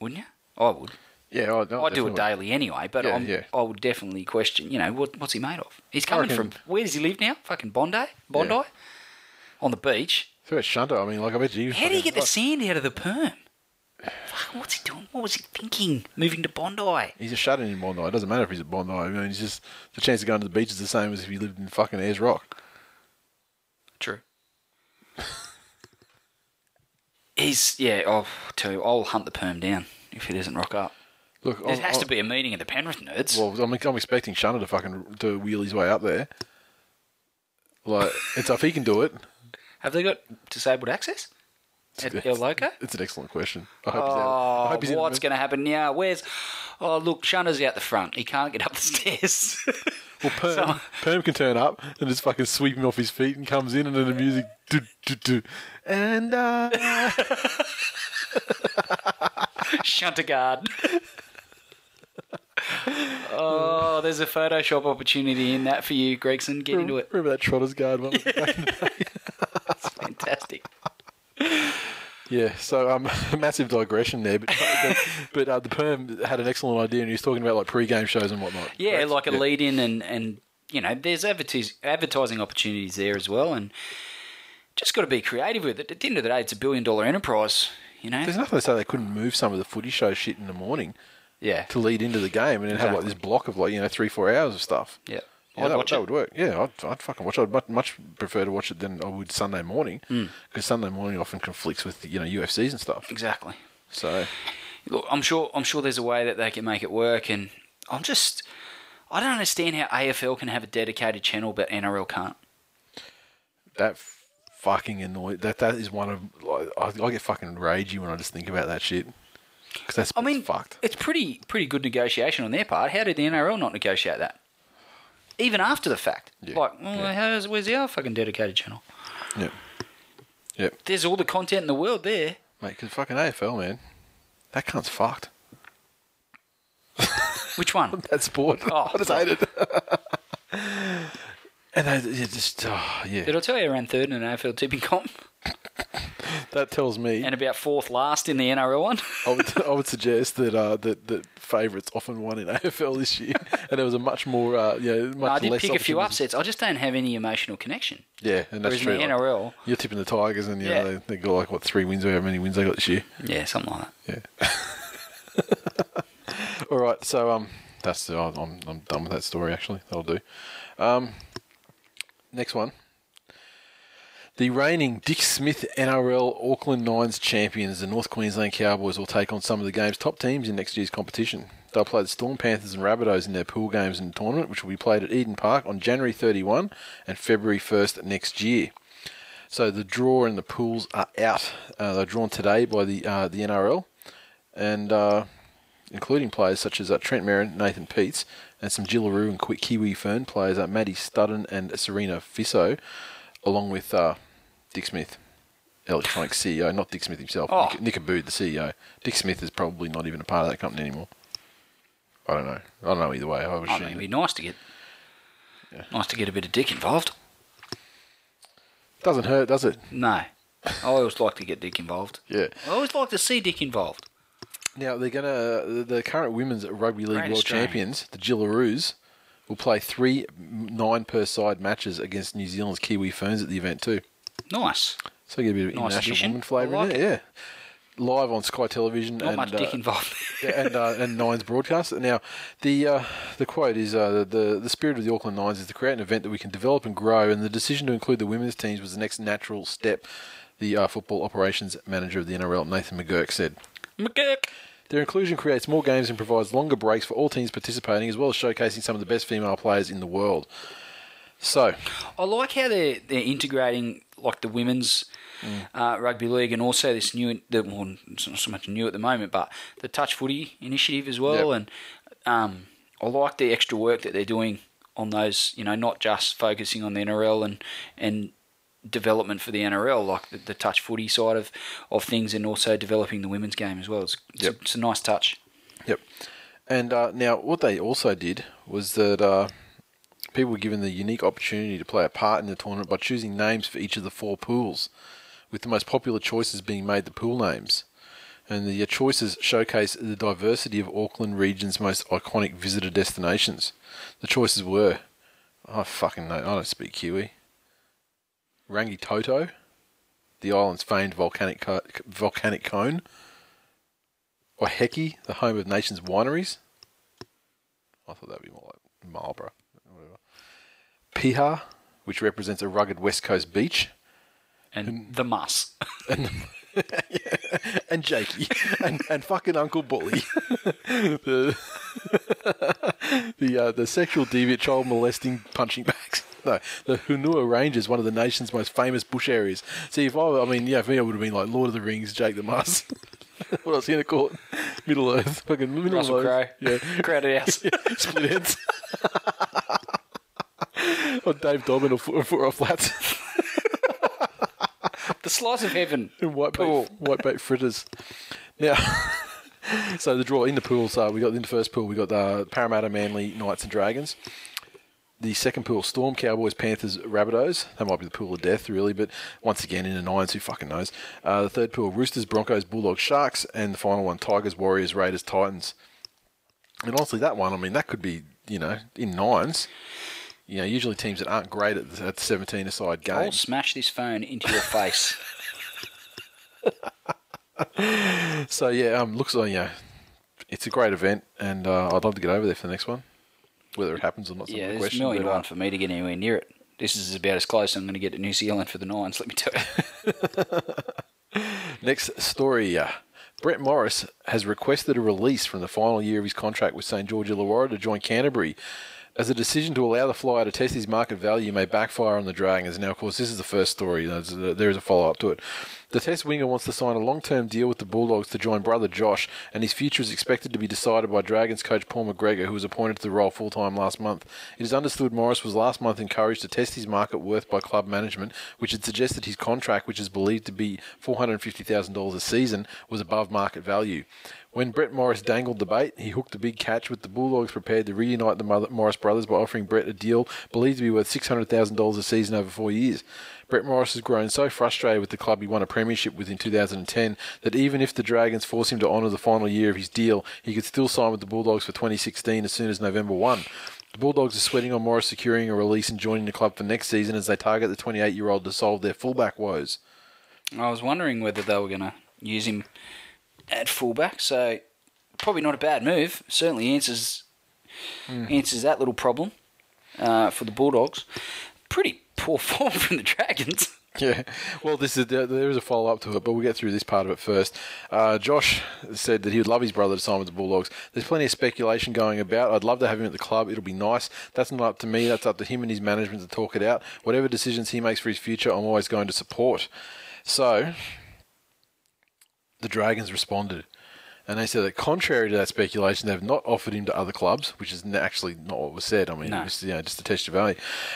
wouldn't you? I would. Yeah, I, I do it daily anyway, but Yeah, I'm, yeah. I would definitely question, you know, what, what's he made of? He's coming reckon- from, where does he live now? Fucking Bondi? Bondi? Yeah. On the beach. So it's Shunter. I mean, like I bet you. How do you get the sand out of the perm? Fuck, what's he doing? What was he thinking? Moving to Bondi? He's a shut-in in Bondi. It doesn't matter if he's at Bondi. I mean, he's just the chance of going to the beach is the same as if he lived in fucking Ayers Rock. True. He's, yeah, I'll tell you, I'll hunt the perm down if he doesn't rock up. Look, There I'm- has to I'm- be a meeting of the Penrith nerds. Well, I'm, I'm expecting Shunter to fucking to wheel his way up there. Like, it's if he can do it. Have they got disabled access? At El Loco? It's an excellent question. I hope he's out. I Oh, hope he's what's going to happen now? Where's. Oh, look, Shunner's out the front. He can't get up the stairs. Well, Perm, So- Perm can turn up and just fucking sweep him off his feet and comes in and then the music. Do, do, do. And, uh. Shunter guard. oh, there's a Photoshop opportunity in that for you, Gregson. Get into it. Remember that Trotters Guard one? back in the day? It's fantastic. Yeah, so um, massive digression there, but but, but uh, the perm had an excellent idea, and he was talking about like pre-game shows and whatnot. Yeah, Correct? like a lead in, and, and you know, there's advertis- advertising opportunities there as well, and just got to be creative with it. At the end of the day, it's a billion dollar enterprise, you know? There's nothing to say they couldn't move some of the footy show shit in the morning Yeah. to lead into the game, and then have like this block of like you know three four hours of stuff. Yeah. Yeah, I'd that, watch that would work. Yeah, I'd, I'd fucking watch it. I'd much, much prefer to watch it than I would Sunday morning Hmm. because Sunday morning often conflicts with you know UFCs and stuff. Exactly. So Look, I'm sure. I'm sure there's a way that they can make it work, and I'm just. I don't understand how AFL can have a dedicated channel, but NRL can't. that f- fucking annoy that that is one of like, I, I get fucking ragey when I just think about that shit because that's I mean, fucked. it's pretty pretty good negotiation on their part. How did the NRL not negotiate that? Even after the fact, Yeah, like, well, yeah. Mm, how's where's our fucking dedicated channel? Yep. Yep. There's all the content in the world there. Mate, because fucking AFL, man. That cunt's fucked. Which one? That sport. Oh, I just hate it. and they you just, oh, yeah. Did I tell you I ran third in an AFL tipping comp That tells me, and about fourth last in the NRL one? I would, I would suggest that uh, that, that favourites often won in AFL this year. and there was a much more, uh, yeah, much No, I did pick a few upsets. I just don't have any emotional connection. Yeah, and that's Whereas true. in the like, NRL, you're tipping the Tigers, and you Yeah. know, they, they got like what three wins or how many wins they got this year. yeah, something like that. Yeah. All right, so um, that's I'm I'm done with that story. Actually, that'll do. Um, next one. The reigning Dick Smith NRL Auckland Nines champions, the North Queensland Cowboys, will take on some of the game's top teams in next year's competition. They'll play the Storm Panthers and Rabbitohs in their pool games in the tournament, which will be played at Eden Park on January 31 and February 1st next year. So the draw and the pools are out. Uh, they're drawn today by the uh, the NRL, and uh, including players such as uh, Trent Merrin, Nathan Peets, and some Jillaroo and Qui- Kiwi Fern players, uh, Maddie Studdon and Serena Fisso, along with uh, Dick Smith, Electronic CEO, not Dick Smith himself, Oh. Nick, Nick Abboud, the CEO. Dick Smith is probably not even a part of that company anymore. I don't know. I don't know either way. I was I mean, it'd be nice to get nice to get a bit of dick involved. doesn't hurt, does it? No, I always like to get dick involved. Yeah. I always like to see dick involved. Now they're gonna the, the current women's rugby league Great world Australian. champions, the Jillaroos, will play three nine per side matches against New Zealand's Kiwi Ferns at the event too. Nice. So you get a bit of Nice international woman flavour like in there, yeah. Live on Sky Television Not and much dick uh, involved. and uh, and Nines broadcast. Now, the uh, the quote is uh, the, the the spirit of the Auckland Nines is to create an event that we can develop and grow, and the decision to include the women's teams was the next natural step. The uh, football operations manager of the NRL, Nathan McGuirk, said. McGuirk. Their inclusion creates more games and provides longer breaks for all teams participating, as well as showcasing some of the best female players in the world. So, I like how they're they're integrating like the women's Mm. uh, rugby league and also this new the well, it's not so much new at the moment, but the touch footy initiative as well. Yep. And um, I like the extra work that they're doing on those. You know, not just focusing on the NRL and and development for the NRL, like the, the touch footy side of, of things, and also developing the women's game as well. It's, it's, Yep. a, it's a nice touch. Yep. And uh, now, what they also did was that uh, people were given the unique opportunity to play a part in the tournament by choosing names for each of the four pools, with the most popular choices being made the pool names. And the uh, choices showcase the diversity of Auckland region's most iconic visitor destinations. The choices were, I fucking know, I don't speak Kiwi. Rangitoto, the island's famed volcanic co- volcanic cone. Waiheke, the home of nation's wineries. I thought that'd be more like Marlborough. Whatever. Piha, which represents a rugged west coast beach. And the muss. and and Jakey and, and fucking Uncle Bully, the the uh, the sexual deviant child molesting punching bags. No, the Hunua Range is one of the nation's most famous bush areas. See, if I, I mean, yeah, for me, it would have been like Lord of the Rings, Jake the Muss. what else you gonna call it? Middle Earth, fucking Middle Russell Earth. Crowe. Yeah, Crowded house. Split Enz. or Dave Dobbyn or Foot Foot Off Flats. The slice of heaven. and white Pool. bait, white bait fritters. Now, so the draw in the pools, so we got in the first pool, we got the Parramatta, Manly, Knights, and Dragons. The second pool, Storm, Cowboys, Panthers, Rabbitohs. That might be the pool of death, really, but once again, in the nines, who fucking knows? Uh, the third pool, Roosters, Broncos, Bulldogs, Sharks, and the final one, Tigers, Warriors, Raiders, Titans. And honestly, that one, I mean, that could be, you know, in nines. You know, usually teams that aren't great at the, at the 17 aside I'll smash this phone into your face. So yeah, um, looks like yeah, it's a great event, and uh, I'd love to get over there for the next one. Whether it happens or not, is yeah, there's a question. million but, to uh, one for me to get anywhere near it. This is about as close I'm going to get to New Zealand for the Nines, let me tell you. Next story. Uh, Brett Morris has requested a release from the final year of his contract with St George Illawarra to join Canterbury. As a decision to allow the flyer to test his market value may backfire on the Dragons. Now, of course, this is the first story. There is a follow up to it. The Test winger wants to sign a long term deal with the Bulldogs to join brother Josh, and his future is expected to be decided by Dragons coach Paul McGregor, who was appointed to the role full time last month. It is understood Morris was last month encouraged to test his market worth by club management, which had suggested his contract, which is believed to be $450,000 a season, was above market value. When Brett Morris dangled the bait, he hooked a big catch with the Bulldogs prepared to reunite the Morris brothers by offering Brett a deal believed to be worth $600,000 a season over four years. Brett Morris has grown so frustrated with the club he won a premiership with in 2010 that even if the Dragons force him to honour the final year of his deal, he could still sign with the Bulldogs for 2016 as soon as November 1. The Bulldogs are sweating on Morris securing a release and joining the club for next season as they target the 28 year old to solve their fullback woes. I was wondering whether they were going to use him at fullback, so probably not a bad move. Certainly answers answers that little problem uh, for the Bulldogs. Pretty poor form from the Dragons. Yeah, well, this is there, there is a follow up to it, but we'll get through this part of it first. Uh, Josh said that he would love his brother to sign with the Bulldogs. There's plenty of speculation going about. I'd love to have him at the club. It'll be nice. That's not up to me. That's up to him and his management to talk it out. Whatever decisions he makes for his future, I'm always going to support. So, the Dragons responded. And they said that contrary to that speculation, they have not offered him to other clubs, which is actually not what was said. I mean, No. it was you know, just to test your value.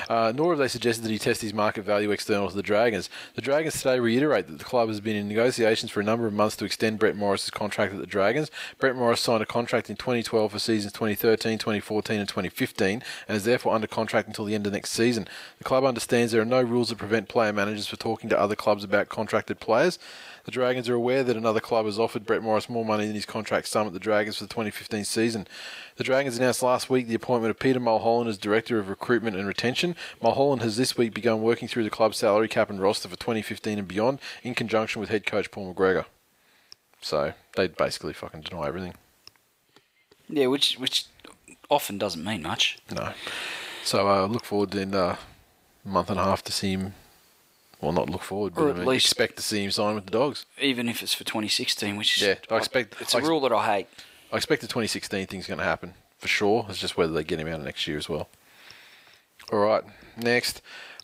Uh, nor have they suggested that he test his market value external to the Dragons. The Dragons today reiterate that the club has been in negotiations for a number of months to extend Brett Morris's contract at the Dragons. Brett Morris signed a contract in 2012 for seasons 2013, 2014, and 2015, and is therefore under contract until the end of next season. The club understands there are no rules that prevent player managers from talking to other clubs about contracted players. The Dragons are aware that another club has offered Brett Morris more money than his contract sum at the Dragons for the 2015 season. The Dragons announced last week the appointment of Peter Mulholland as Director of Recruitment and Retention. Mulholland has this week begun working through the club's salary cap and roster for 2015 and beyond in conjunction with head coach Paul McGregor. So they basically fucking deny everything. Yeah, which which often doesn't mean much. No. So I uh, look forward in uh, a month and a half to see him. Well, not look forward, but Or I at mean, least- expect to see him sign with the Dogs. Even if it's for 2016, which is Yeah, I expect- it's I a rule that I hate. I expect the 2016 thing's going to happen for sure. It's just whether they get him out next year as well. All right, next.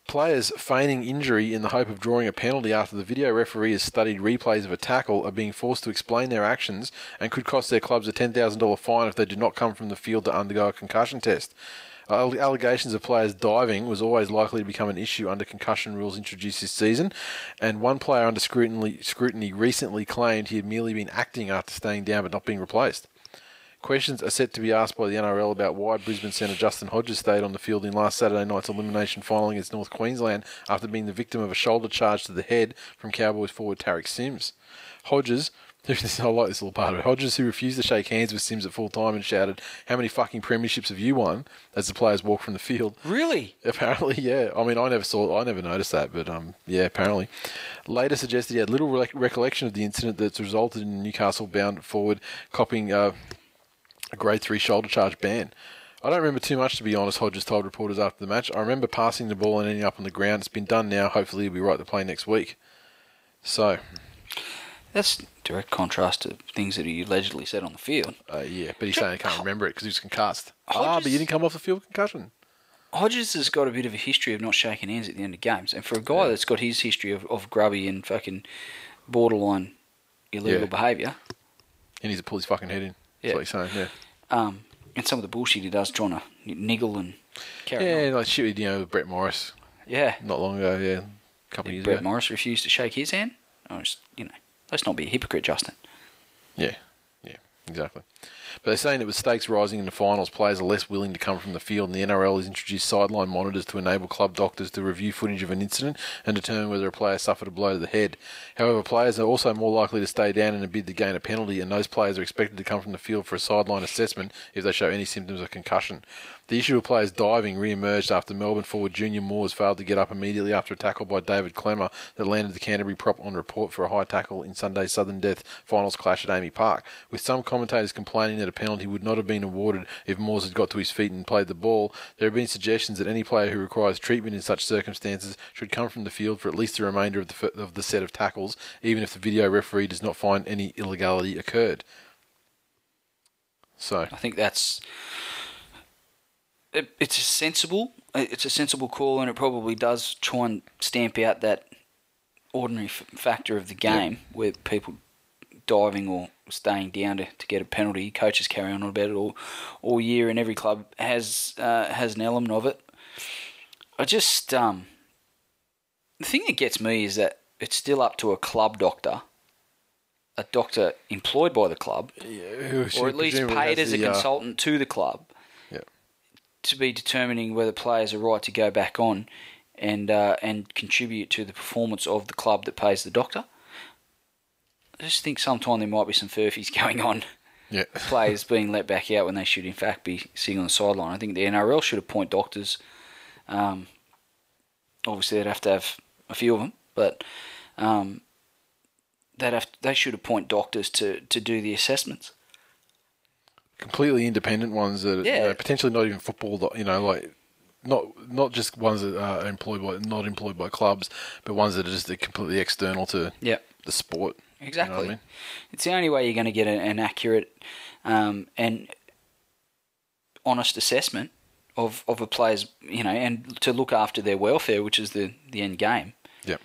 Players feigning injury in the hope of drawing a penalty after the video referee has studied replays of a tackle are being forced to explain their actions and could cost their clubs a $10,000 fine if they do not come from the field to undergo a concussion test. Allegations of players diving was always likely to become an issue under concussion rules introduced this season, and one player under scrutiny, scrutiny recently claimed he had merely been acting after staying down but not being replaced. Questions are set to be asked by the NRL about why Brisbane centre Justin Hodges stayed on the field in last Saturday night's elimination final against North Queensland after being the victim of a shoulder charge to the head from Cowboys forward Tariq Sims. Hodges, I like this little part of it. Hodges, who refused to shake hands with Sims at full time and shouted, How many fucking premierships have you won? as the players walked from the field. Really? Apparently, yeah. I mean, I never saw, I never noticed that, but um, yeah, apparently. Later suggested he had little re- recollection of the incident that's resulted in Newcastle bound forward copying uh, a grade three shoulder charge ban. I don't remember too much, to be honest, Hodges told reporters after the match. I remember passing the ball and ending up on the ground. It's been done now. Hopefully, he'll be right to play next week. So, That's direct contrast to things that he allegedly said on the field. uh, yeah, but he's saying he can't remember it because he was concussed. Ah, but Hodges- you didn't come off the field with concussion. Hodges has got a bit of a history of not shaking hands at the end of games, and for a guy that's got his history of, of grubby and fucking borderline illegal Yeah. behaviour, He needs to pull his fucking head in. That's Yeah. what he's saying, yeah. um, and some of the bullshit he does trying to niggle and carry on. Yeah, on. like shit with, you know, Brett Morris Yeah. not long ago, yeah. A couple of years Brett ago. Brett Morris refused to shake his hand. I was, you know, let's not be a hypocrite, Justin. Yeah, yeah, exactly. But they're saying that with stakes rising in the finals, players are less willing to come from the field, and the NRL has introduced sideline monitors to enable club doctors to review footage of an incident and determine whether a player suffered a blow to the head. However, players are also more likely to stay down in a bid to gain a penalty, and those players are expected to come from the field for a sideline assessment if they show any symptoms of concussion. The issue of players diving re-emerged after Melbourne forward Junior Moors failed to get up immediately after a tackle by David Klemmer that landed the Canterbury prop on report for a high tackle in Sunday's sudden death finals clash at AAMI Park, with some commentators complaining that a penalty would not have been awarded if Moors had got to his feet and played the ball. There have been suggestions that any player who requires treatment in such circumstances should come from the field for at least the remainder of the, of the set of tackles, even if the video referee does not find any illegality occurred. So, I think that's it, it's a sensible it's a sensible call, and it probably does try and stamp out that ordinary f- factor of the game where people diving or staying down to, to get a penalty. Coaches carry on about it all all year, and every club has uh, has an element of it. I just um, the thing that gets me is that it's still up to a club doctor, a doctor employed by the club, or at least paid as a consultant to the club Yeah. To be determining whether players are right to go back on and uh, and contribute to the performance of the club that pays the doctor. I just think sometime there might be some furfies going on. Yeah. Players being let back out when they should in fact be sitting on the sideline. I think the NRL should appoint doctors. Um, obviously, they'd have to have a few of them, but um, they'd have they should appoint doctors to, to do the assessments. Completely independent ones that Yeah. potentially not even football. You know, like not not just ones that are employed by not employed by clubs, but ones that are just completely external to Yep. the sport. Exactly. You know I mean? It's the only way you're going to get an, accurate um, and honest assessment of, of a player's, you know, and to look after their welfare, which is the, the end game. Yep.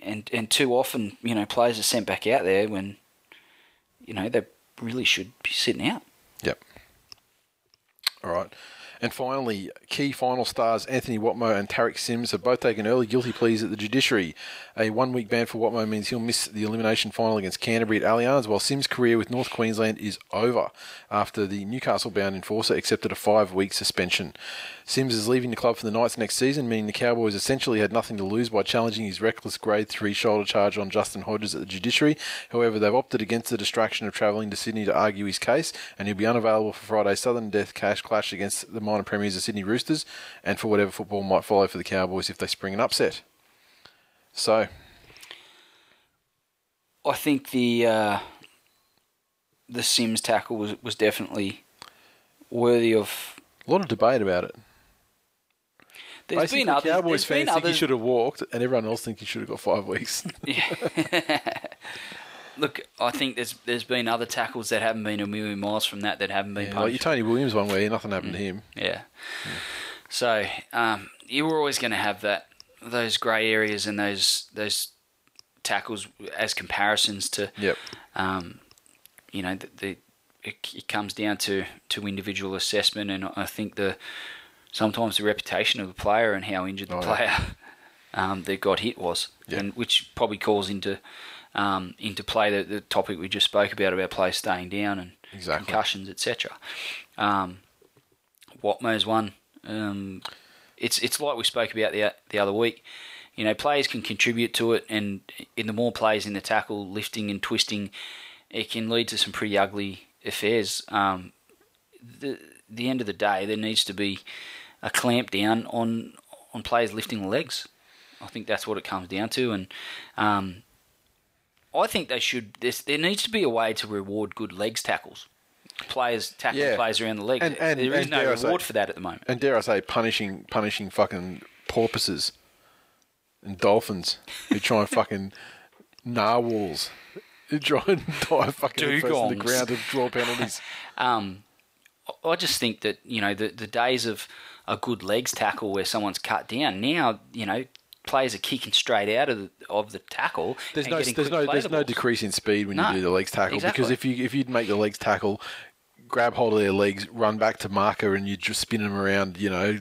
And and too often, you know, players are sent back out there when, you know, they really should be sitting out. Yep. All right. And finally, key final stars Anthony Watmough and Tariq Sims have both taken early guilty pleas at the judiciary. A one week ban for Watmough means he'll miss the elimination final against Canterbury at Allianz, while Sims' career with North Queensland is over after the Newcastle bound enforcer accepted a five week suspension. Sims is leaving the club for the Knights next season, meaning the Cowboys essentially had nothing to lose by challenging his reckless grade 3 shoulder charge on Justin Hodges at the judiciary. However, they've opted against the distraction of travelling to Sydney to argue his case, and he'll be unavailable for Friday's sudden death cash clash against the minor premiers of Sydney Roosters, and for whatever football might follow for the Cowboys if they spring an upset. So, I think the uh, the Sims tackle was, was definitely worthy of. a lot of debate about it. There's Basically, been others. Cowboys fans think he should have walked, and everyone else think he should have got five weeks. Look, I think there's there's been other tackles that haven't been a million miles from that that haven't been Yeah, like your. Tony Williams one where nothing happened to him. Yeah. So um, you were always going to have that those grey areas and those those tackles as comparisons to Yep. um, you know the, the it, it comes down to to individual assessment and I think the sometimes the reputation of the player and how injured the Oh, yeah. player um, that got hit was Yeah. and which probably calls into um, into play the, the topic we just spoke about about players staying down and Exactly. concussions etc. Um, Watmough's one. Um, it's it's like we spoke about the the other week. You know, players can contribute to it, and in the more players in the tackle, lifting and twisting, it can lead to some pretty ugly affairs. Um, the the end of the day, there needs to be a clamp down on on players lifting legs. I think that's what it comes down to, and um, I think they should. This, there needs to be a way to reward good legs tackles. Players tackling Yeah. players around the leg. And- and- there is and no I say- reward for that at the moment. And dare I say, punishing punishing fucking porpoises and dolphins who try and fucking narwhals who try and dive fucking headfirst the ground to draw penalties. Um, I- I just think that you know the the days of a good legs tackle where someone's cut down. Now you know players are kicking straight out of the, of the tackle. There's no there's no there's the no decrease in speed when No, you do the legs tackle because if you if you'd make the legs tackle, grab hold of their legs, run back to marker, and you just spin them around, you know,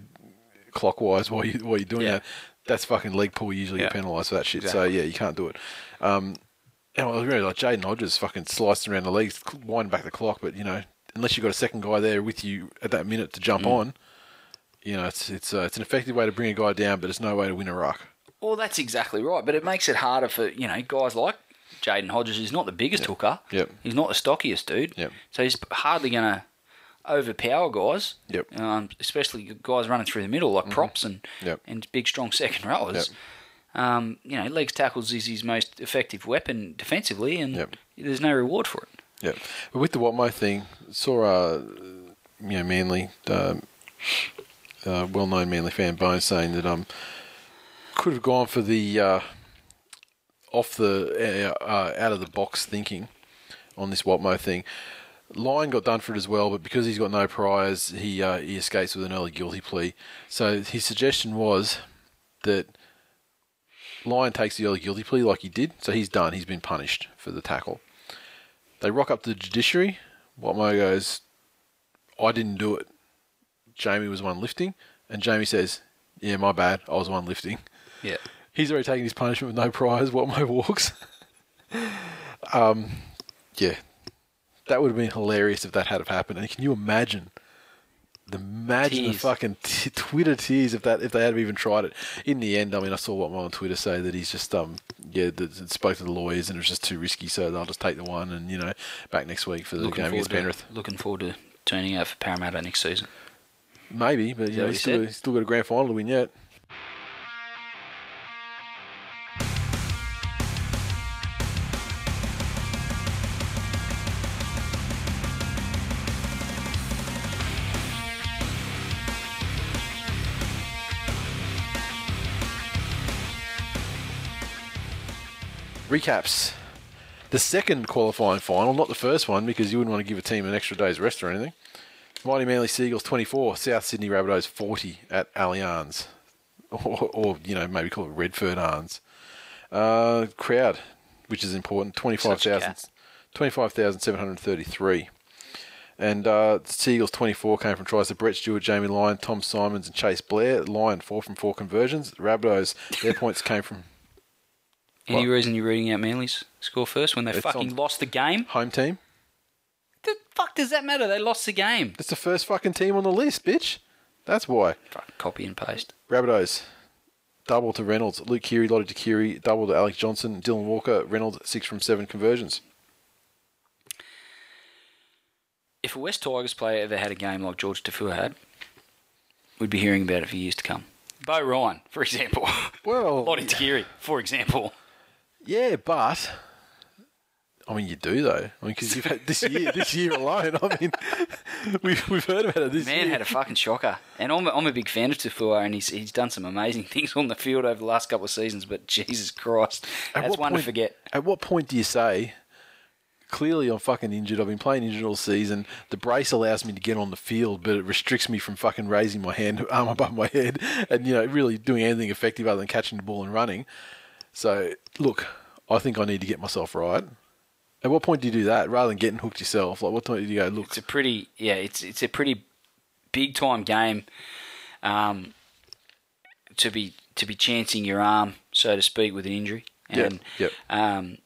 clockwise while you while you're doing Yeah. that. That's fucking leg pull. Usually Yeah. you're penalised for that shit. So yeah, you can't do it. Um, and I was really like Jaden Hodges fucking sliced around the legs, winding back the clock. But you know, unless you've got a second guy there with you at that minute to Mm. jump on, you know, it's it's uh, it's an effective way to bring a guy down, but it's no way to win a ruck. Well, that's exactly right, but it makes it harder for you know guys like Jaden Hodges. He's not the biggest hooker. Yep. He's not the stockiest dude. Yep. So he's hardly going to overpower guys. Yep. Um, especially guys running through the middle like props and Mm-hmm. Yep. and big strong second rowers. Yep. Um, you know, legs tackles is his most effective weapon defensively, and Yep. there's no reward for it. Yeah, but with the Watmough thing, saw uh, you know Manly, um, uh, well-known Manly fan Bones saying that um could have gone for the uh, off the uh, uh, out of the box thinking on this Watmough thing. Lyon got done for it as well, but because he's got no priors, he uh, he escapes with an early guilty plea. So his suggestion was that Lyon takes the early guilty plea like he did, so he's done. He's been punished for the tackle. They rock up to the judiciary. Watmough goes, I didn't do it. Jamie was one lifting. And Jamie says, Yeah, my bad. I was one lifting. Yeah. He's already taken his punishment with no priors. Watmough walks. um, yeah. That would have been hilarious if that had have happened. And can you imagine the imagine the fucking t- Twitter tears if that if they had even tried it. In the end, I mean, I saw Watmough on Twitter say that he's just um yeah that spoke to the lawyers and it was just too risky, so they'll just take the one and you know back next week for the Looking game against Penrith. to, looking forward to turning out for Parramatta next season. Maybe, but know he's still, he's still got a grand final to win yet. Recaps. The second qualifying final, not the first one, because you wouldn't want to give a team an extra day's rest or anything. Mighty Manly Seagulls 24, South Sydney Rabbitohs 40 at Allianz. Or, or you know, maybe call it Redfern Arns. Uh, crowd, which is important, 25,000 cat. 25,733. And uh, Seagulls 24 came from tries to Brett Stewart, Jamie Lyon, Tom Symonds, and Chase Blair. Lyon, 4 from 4 conversions. Rabbitohs, their points came from Any What? reason you're reading out Manly's score first when they It's fucking on- lost the game? home team. The fuck does that matter? They lost the game. That's the first fucking team on the list, bitch. That's why. Fucking copy and paste. Rabbitohs, double to Reynolds, Luke Keary, Lote to Keary, double to Alex Johnson, Dylan Walker, Reynolds, six from seven conversions. If a West Tigers player ever had a game like George Taufua had, we'd be hearing about it for years to come. Beau Ryan, for example. Well, Lote Tuqiri, for example. Yeah, but I mean, you do though. I mean, because you've had this year, this year alone. I mean, we've we've heard about it this Man year. had a fucking shocker. And I'm a, I'm a big fan of Taufua, and he's, he's done some amazing things on the field over the last couple of seasons, but Jesus Christ, At that's one point- to forget. At what point do you say? Clearly, I'm fucking injured. I've been playing injured all season. The brace allows me to get on the field, but it restricts me from fucking raising my hand, arm above my head, and you know, really doing anything effective other than catching the ball and running. So, look, I think I need to get myself right. At what point do you do that rather than getting hooked yourself? Like, what point do you go? Look, It's a pretty yeah, it's it's a pretty big time game, um, to be to be chancing your arm, so to speak, with an injury. And yep. um,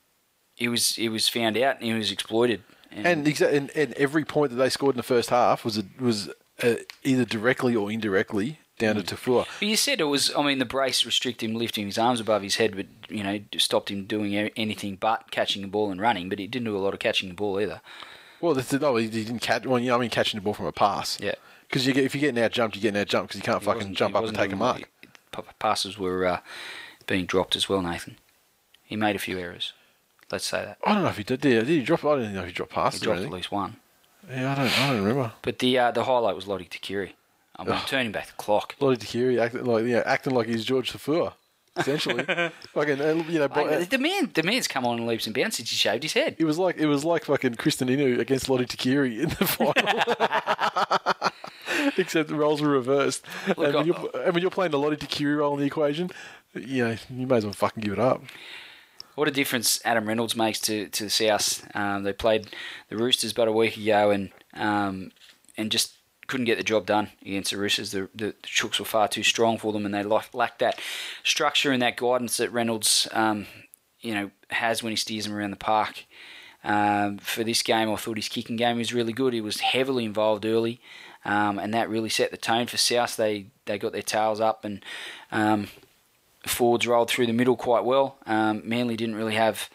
it was it was found out and it was exploited. And, and, exa- and and every point that they scored in the first half was a, was uh either directly or indirectly down to Taufua. You said it was. I mean, the brace restricted him lifting his arms above his head, but you know, stopped him doing anything but catching the ball and running. But he didn't do a lot of catching the ball either. Well, this, no, he didn't catch. Well, you know, I mean, catching the ball from a pass. Yeah. Because you get if you're getting out jumped, you're getting out jumped because you can't He fucking jump up and take a mark. Passes were uh, being dropped as well, Nathan. He made a few errors. Let's say that I don't know if he did. Did, he drop? I don't know if he dropped he passes or dropped at least one. Yeah, I don't. I don't remember. But the uh, the highlight was Lote Tuqiri. I mean, Ugh. turning back the clock. Lote Tuqiri acting like yeah, acting like he's George Taufua, essentially. fucking, uh, you know, bo- Mate, the man, the man's come on in leaps and bounds since he shaved his head. it was like it was like fucking Krisnan Inu against Lote Tuqiri in the final. Except the roles were reversed. and, when you're, and when you're playing the Lote Tuqiri role in the equation, you know, you may as well fucking give it up. What a difference Adam Reynolds makes to to the South. Um, they played the Roosters about a week ago and um, and just couldn't get the job done against the Roosters. The, the, the Chooks were far too strong for them, and they lack- lacked that structure and that guidance that Reynolds, um, you know, has when he steers them around the park. Um, for this game, I thought his kicking game was really good. He was heavily involved early, um, and that really set the tone for South. They they got their tails up and um, forwards rolled through the middle quite well. Um, Manly didn't really have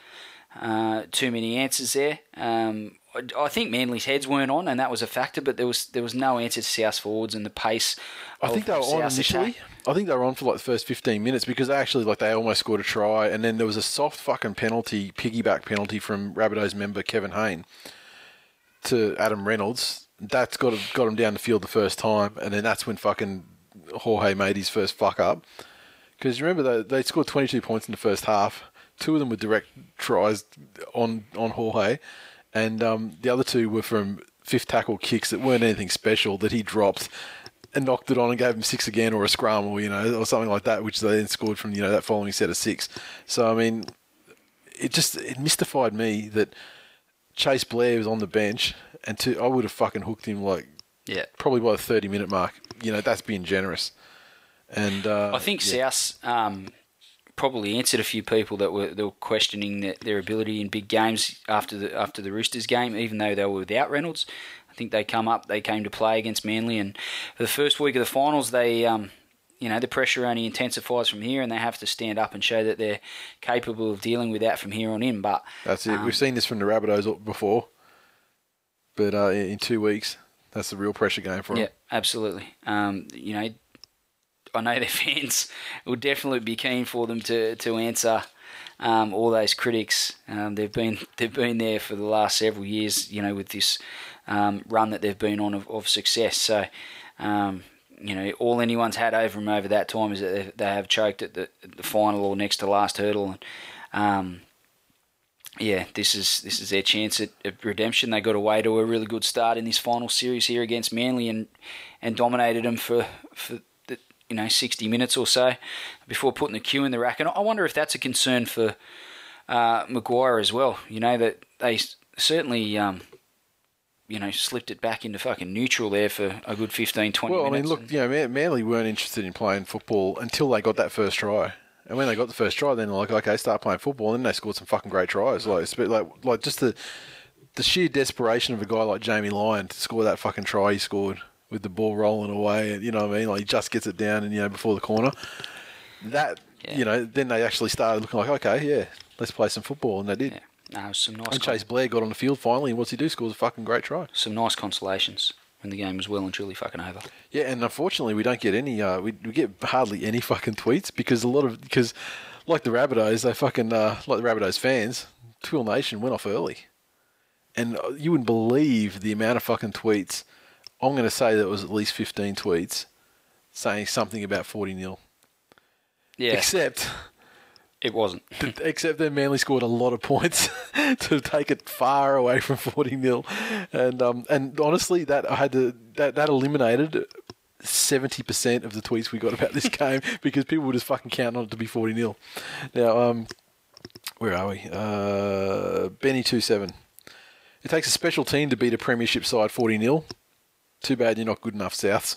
uh, too many answers there. Um, I, think Manly's heads weren't on, and that was a factor. But there was there was no answer to South's forwards and the pace. I think they were on initially. attack. I think they were on for like the first 15 minutes because they actually like they almost scored a try, and then there was a soft fucking penalty, piggyback penalty from Rabbitohs member Kevin Hayne to Adam Reynolds. That's got got him down the field the first time, and then that's when fucking Jorge made his first fuck up. Because remember they they scored 22 points in the first half. Two of them were direct tries on on Jorge, and um, the other two were from fifth tackle kicks that weren't anything special that he dropped and knocked it on and gave him six again or a scrum or you know or something like that, which they then scored from you know that following set of six. So I mean, it just it mystified me that Chase Blair was on the bench and to, I would have fucking hooked him like Yeah. probably by the 30 minute mark. You know that's being generous. And uh, I think yeah. South um, probably answered a few people that were, that were questioning their, their ability in big games after the after the Roosters game, even though they were without Reynolds. I think they come up, they came to play against Manly, and for the first week of the finals, they um, you know the pressure only intensifies from here, and they have to stand up and show that they're capable of dealing with that from here on in. But That's it. um, We've seen this from the Rabbitohs before, but uh, in two weeks, that's the real pressure game for them. Yeah, absolutely. Um, you know, I know their fans will definitely be keen for them to to answer um, all those critics. Um, they've been they've been there for the last several years. You know, with this um, run that they've been on of, of success. So. Um, you know, all anyone's had over them over that time is that they, they have choked at the, the final or next to last hurdle, and um, yeah, this is this is their chance at, at redemption. They got away to a really good start in this final series here against Manly and and dominated them for for you know sixty minutes or so before putting the cue in the rack. And I wonder if that's a concern for uh, Maguire as well. You know that they certainly. Um, you know, slipped it back into fucking neutral there for a good 15, 20 Well, I mean, look, you know, Man- Manly weren't interested in playing football until they got that first try. And when they got the first try, then they're like, okay, start playing football. And then they scored some fucking great tries. Like, it's like, like just the the sheer desperation of a guy like Jamie Lyon to score that fucking try he scored with the ball rolling away. And you know what I mean? Like he just gets it down and you know before the corner. That Yeah. you know, then they actually started looking like, okay, yeah, let's play some football, and they did. yeah. No, some nice, And Chase Blair got on the field finally, and what's he do? Scores a fucking great try. some nice consolations when the game was well and truly fucking over. Yeah, and unfortunately, we don't get any. Uh, we, we get hardly any fucking tweets because a lot of because, like the Rabbitohs, they fucking uh, like the Rabbitohs fans, Twill Nation went off early, and uh, you wouldn't believe the amount of fucking tweets. I'm going to say that it was at least 15 tweets saying something about 40 nil. Yeah, Except, it wasn't. except that Manly scored a lot of points to take it far away from 40 nil, and um, and honestly, that I had to that that eliminated seventy percent of the tweets we got about this game because people were just fucking counting on it to be 40 nil. Now, um, where are we? Uh, Benny two seven. It takes a special team to beat a premiership side 40 nil. Too bad you're not good enough, Souths.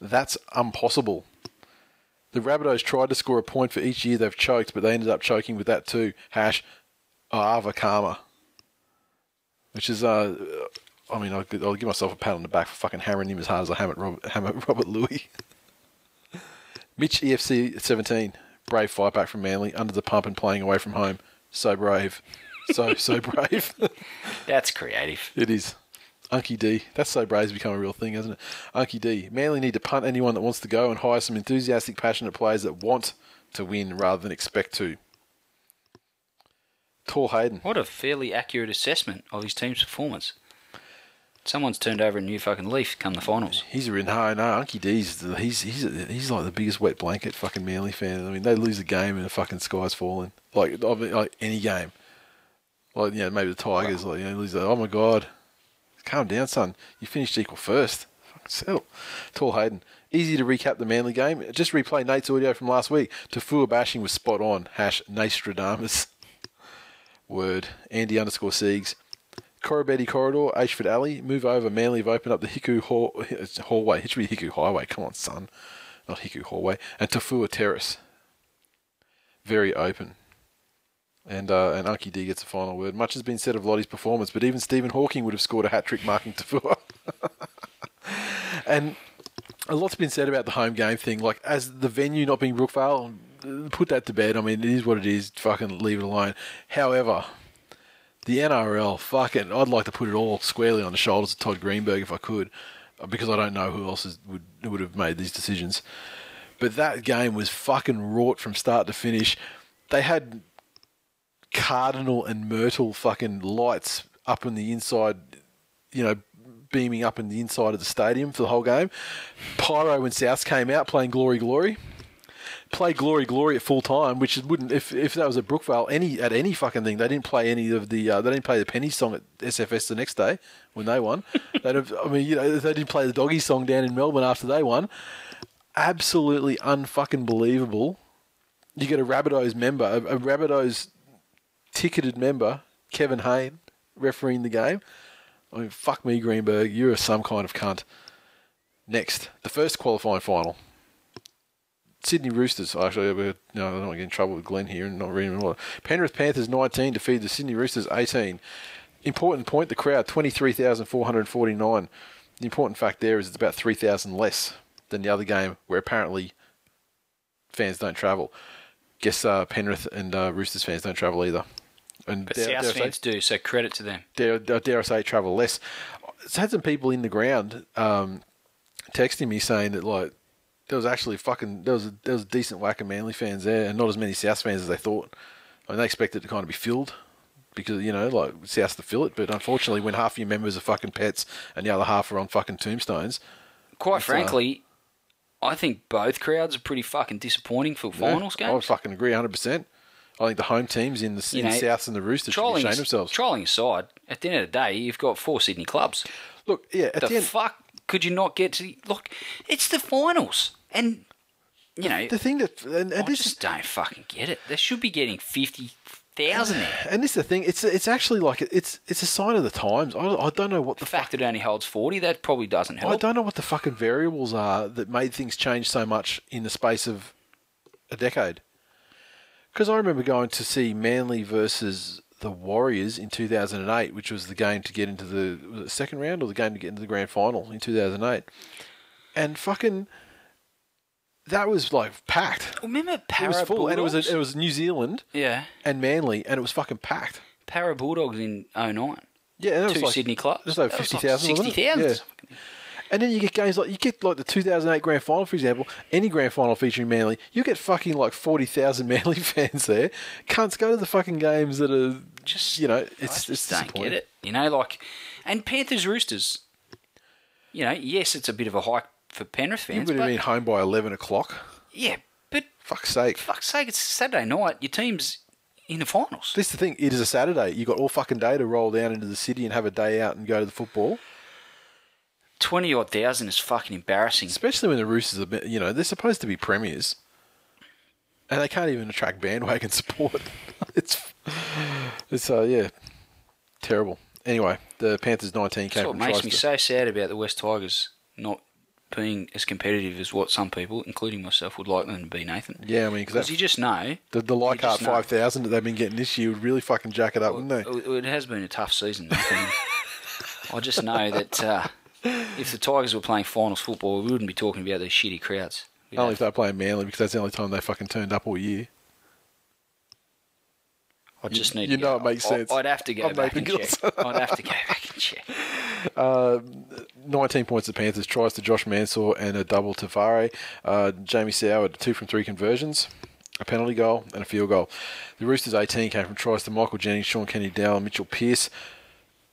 That's impossible. The Rabbitohs tried to score a point for each year they've choked, but they ended up choking with that too. Hash Ava Karma. Which is, uh, I mean, I'll, I'll give myself a pat on the back for fucking hammering him as hard as I hammer Robert, Robert Louis. Mitch EFC 17, brave fight back from Manly, under the pump and playing away from home. So brave. So, so brave. That's creative. it is. Unky D. That's so brave brave's become a real thing, hasn't it? Unky D. Manly need to punt anyone that wants to go and hire some enthusiastic, passionate players that want to win rather than expect to. Tall Hayden. What a fairly accurate assessment of his team's performance. Someone's turned over a new fucking leaf come the finals. He's a no, no. Unky D's he's he's he's like the biggest wet blanket fucking Manly fan. I mean, they lose a game and the fucking sky's falling. Like I mean, like any game. Like you know, maybe the Tigers. Like you know, lose. The, oh my god, calm down, son. You finished equal first. Fucking settle. Tall Hayden. Easy to recap the Manly game. Just replay Nate's audio from last week. Taufua bashing was spot on. Hash Nastradamus. Word. Andy underscore Siegs. Corabetti Corridor, Ashford Alley. Move over. Manly have opened up the Hiku hall, Hallway. It should be Hiku Highway. Come on, son. Not Hiku Hallway. And Taufua Terrace. Very open. And uh, and Unky D gets a final word. Much has been said of Lote's performance, but even Stephen Hawking would have scored a hat trick marking Taufua. and a lot's been said about the home game thing. Like, as the venue not being Brookvale, put that to bed. I mean, it is what it is. Fucking leave it alone. However, the NRL, fucking, I'd like to put it all squarely on the shoulders of Todd Greenberg if I could, uh, because I don't know who else is, would would have made these decisions. But that game was fucking wrought from start to finish. They had Cardinal and Myrtle fucking lights up in the inside, you know, beaming up in the inside of the stadium for the whole game. Pyro and South came out playing Glory Glory. Played Glory Glory at full time, which wouldn't if if that was at Brookvale any at any fucking thing. They didn't play any of the uh, they didn't play the Penny song at SFS the next day when they won. Have, I mean, you know, they didn't play the Doggy song down in Melbourne after they won. Absolutely unfucking believable. You get a Rabbitohs member, a, a Rabbitohs ticketed member, Kevin Hayne, refereeing the game. I mean, fuck me, Greenberg. You're some kind of cunt. Next, the first qualifying final. Sydney Roosters. Actually, we're, no, I don't want to get in trouble with Glenn here and not reading a lot. Penrith Panthers 19 defeated the Sydney Roosters 18. Important point: the crowd 23,449. The important fact there is it's about 3,000 less than the other game, where apparently fans don't travel. Guess uh, Penrith and uh, Roosters fans don't travel either. And But dare- dare South say- fans do, so credit to them. dare, dare I say, travel less. It's had some people in the ground um, texting me saying that like there was actually fucking there was a, there was a decent whack of Manly fans there, and not as many South fans as they thought. I mean, they expected it to kind of be filled because you know like South to fill it, but unfortunately, when half your members are fucking pets and the other half are on fucking tombstones, Quite uh, frankly, I think both crowds are pretty fucking disappointing for finals yeah, I would fucking agree, hundred percent. I think the home teams in the You in know, Souths and the Roosters should be ashamed themselves. trolling aside, at the end of the day, you've got four Sydney clubs. Look, yeah, at the the end, fuck could you not get to? Look, it's the finals, and you know, the thing that and, and I this is just don't fucking get it. They should be getting fifty thousand there. And this is the thing. It's it's actually like it's it's a sign of the times. I, I don't know what the The fact that it only holds forty, that probably doesn't help. I don't know what the fucking variables are that made things change so much in the space of a decade. Because I remember going to see Manly versus the Warriors in 2008, which was the game to get into the, was it second round or the game to get into the grand final in 2008. And fucking, that was like packed. Remember It Para was full, and it was it was New Zealand yeah, and Manly, and it was fucking packed. Para Bulldogs in 09. Yeah, and it was Two like, Sydney clubs. Just over That was fifty thousand. Like 60,000. And then you get games like you get like the 2008 grand final, for example. Any grand final featuring Manly, you get fucking like 40,000 Manly fans there. Can't go to the fucking games that are just you know I it's just it's don't get it. You know, like, and Panthers Roosters. You know, yes, it's a bit of a hike for Penrith You fans, would have been home by 11 o'clock. yeah, but Fuck's sake. fuck's sake, it's Saturday night. Your team's in the finals. This is the thing. It is a Saturday. You got all fucking day to roll down into the city and have a day out and go to the football. Twenty odd thousand is fucking embarrassing. Especially when the Roosters are, you know, they're supposed to be premiers, and they can't even attract bandwagon support. it's, it's, uh, yeah, terrible. Anyway, the Panthers 19 came That's what makes me so sad about the West Tigers not being as competitive as what some people, including myself, would like them to be, Nathan. Yeah, I mean, because you just know the, the Leichhardt 5000 that they've been getting this year would really fucking jack it up, wouldn't they? it it has been a tough season. I just know that uh, if the Tigers were playing finals football, we wouldn't be talking about these shitty crowds. We'd Only if they're playing Manly because that's the only time they fucking turned up all year. I just you- need. you to know go- it makes I- sense. I'd have to go I'm back and making check. I'd have to go back and check. 19 points to Panthers, tries to Josh Mansour and a double to Vare. Uh, Jamie Soward had two from three conversions, a penalty goal and a field goal. The Roosters 18 came from tries to Michael Jennings, Shaun Kenny-Dowall, and Mitchell Pearce.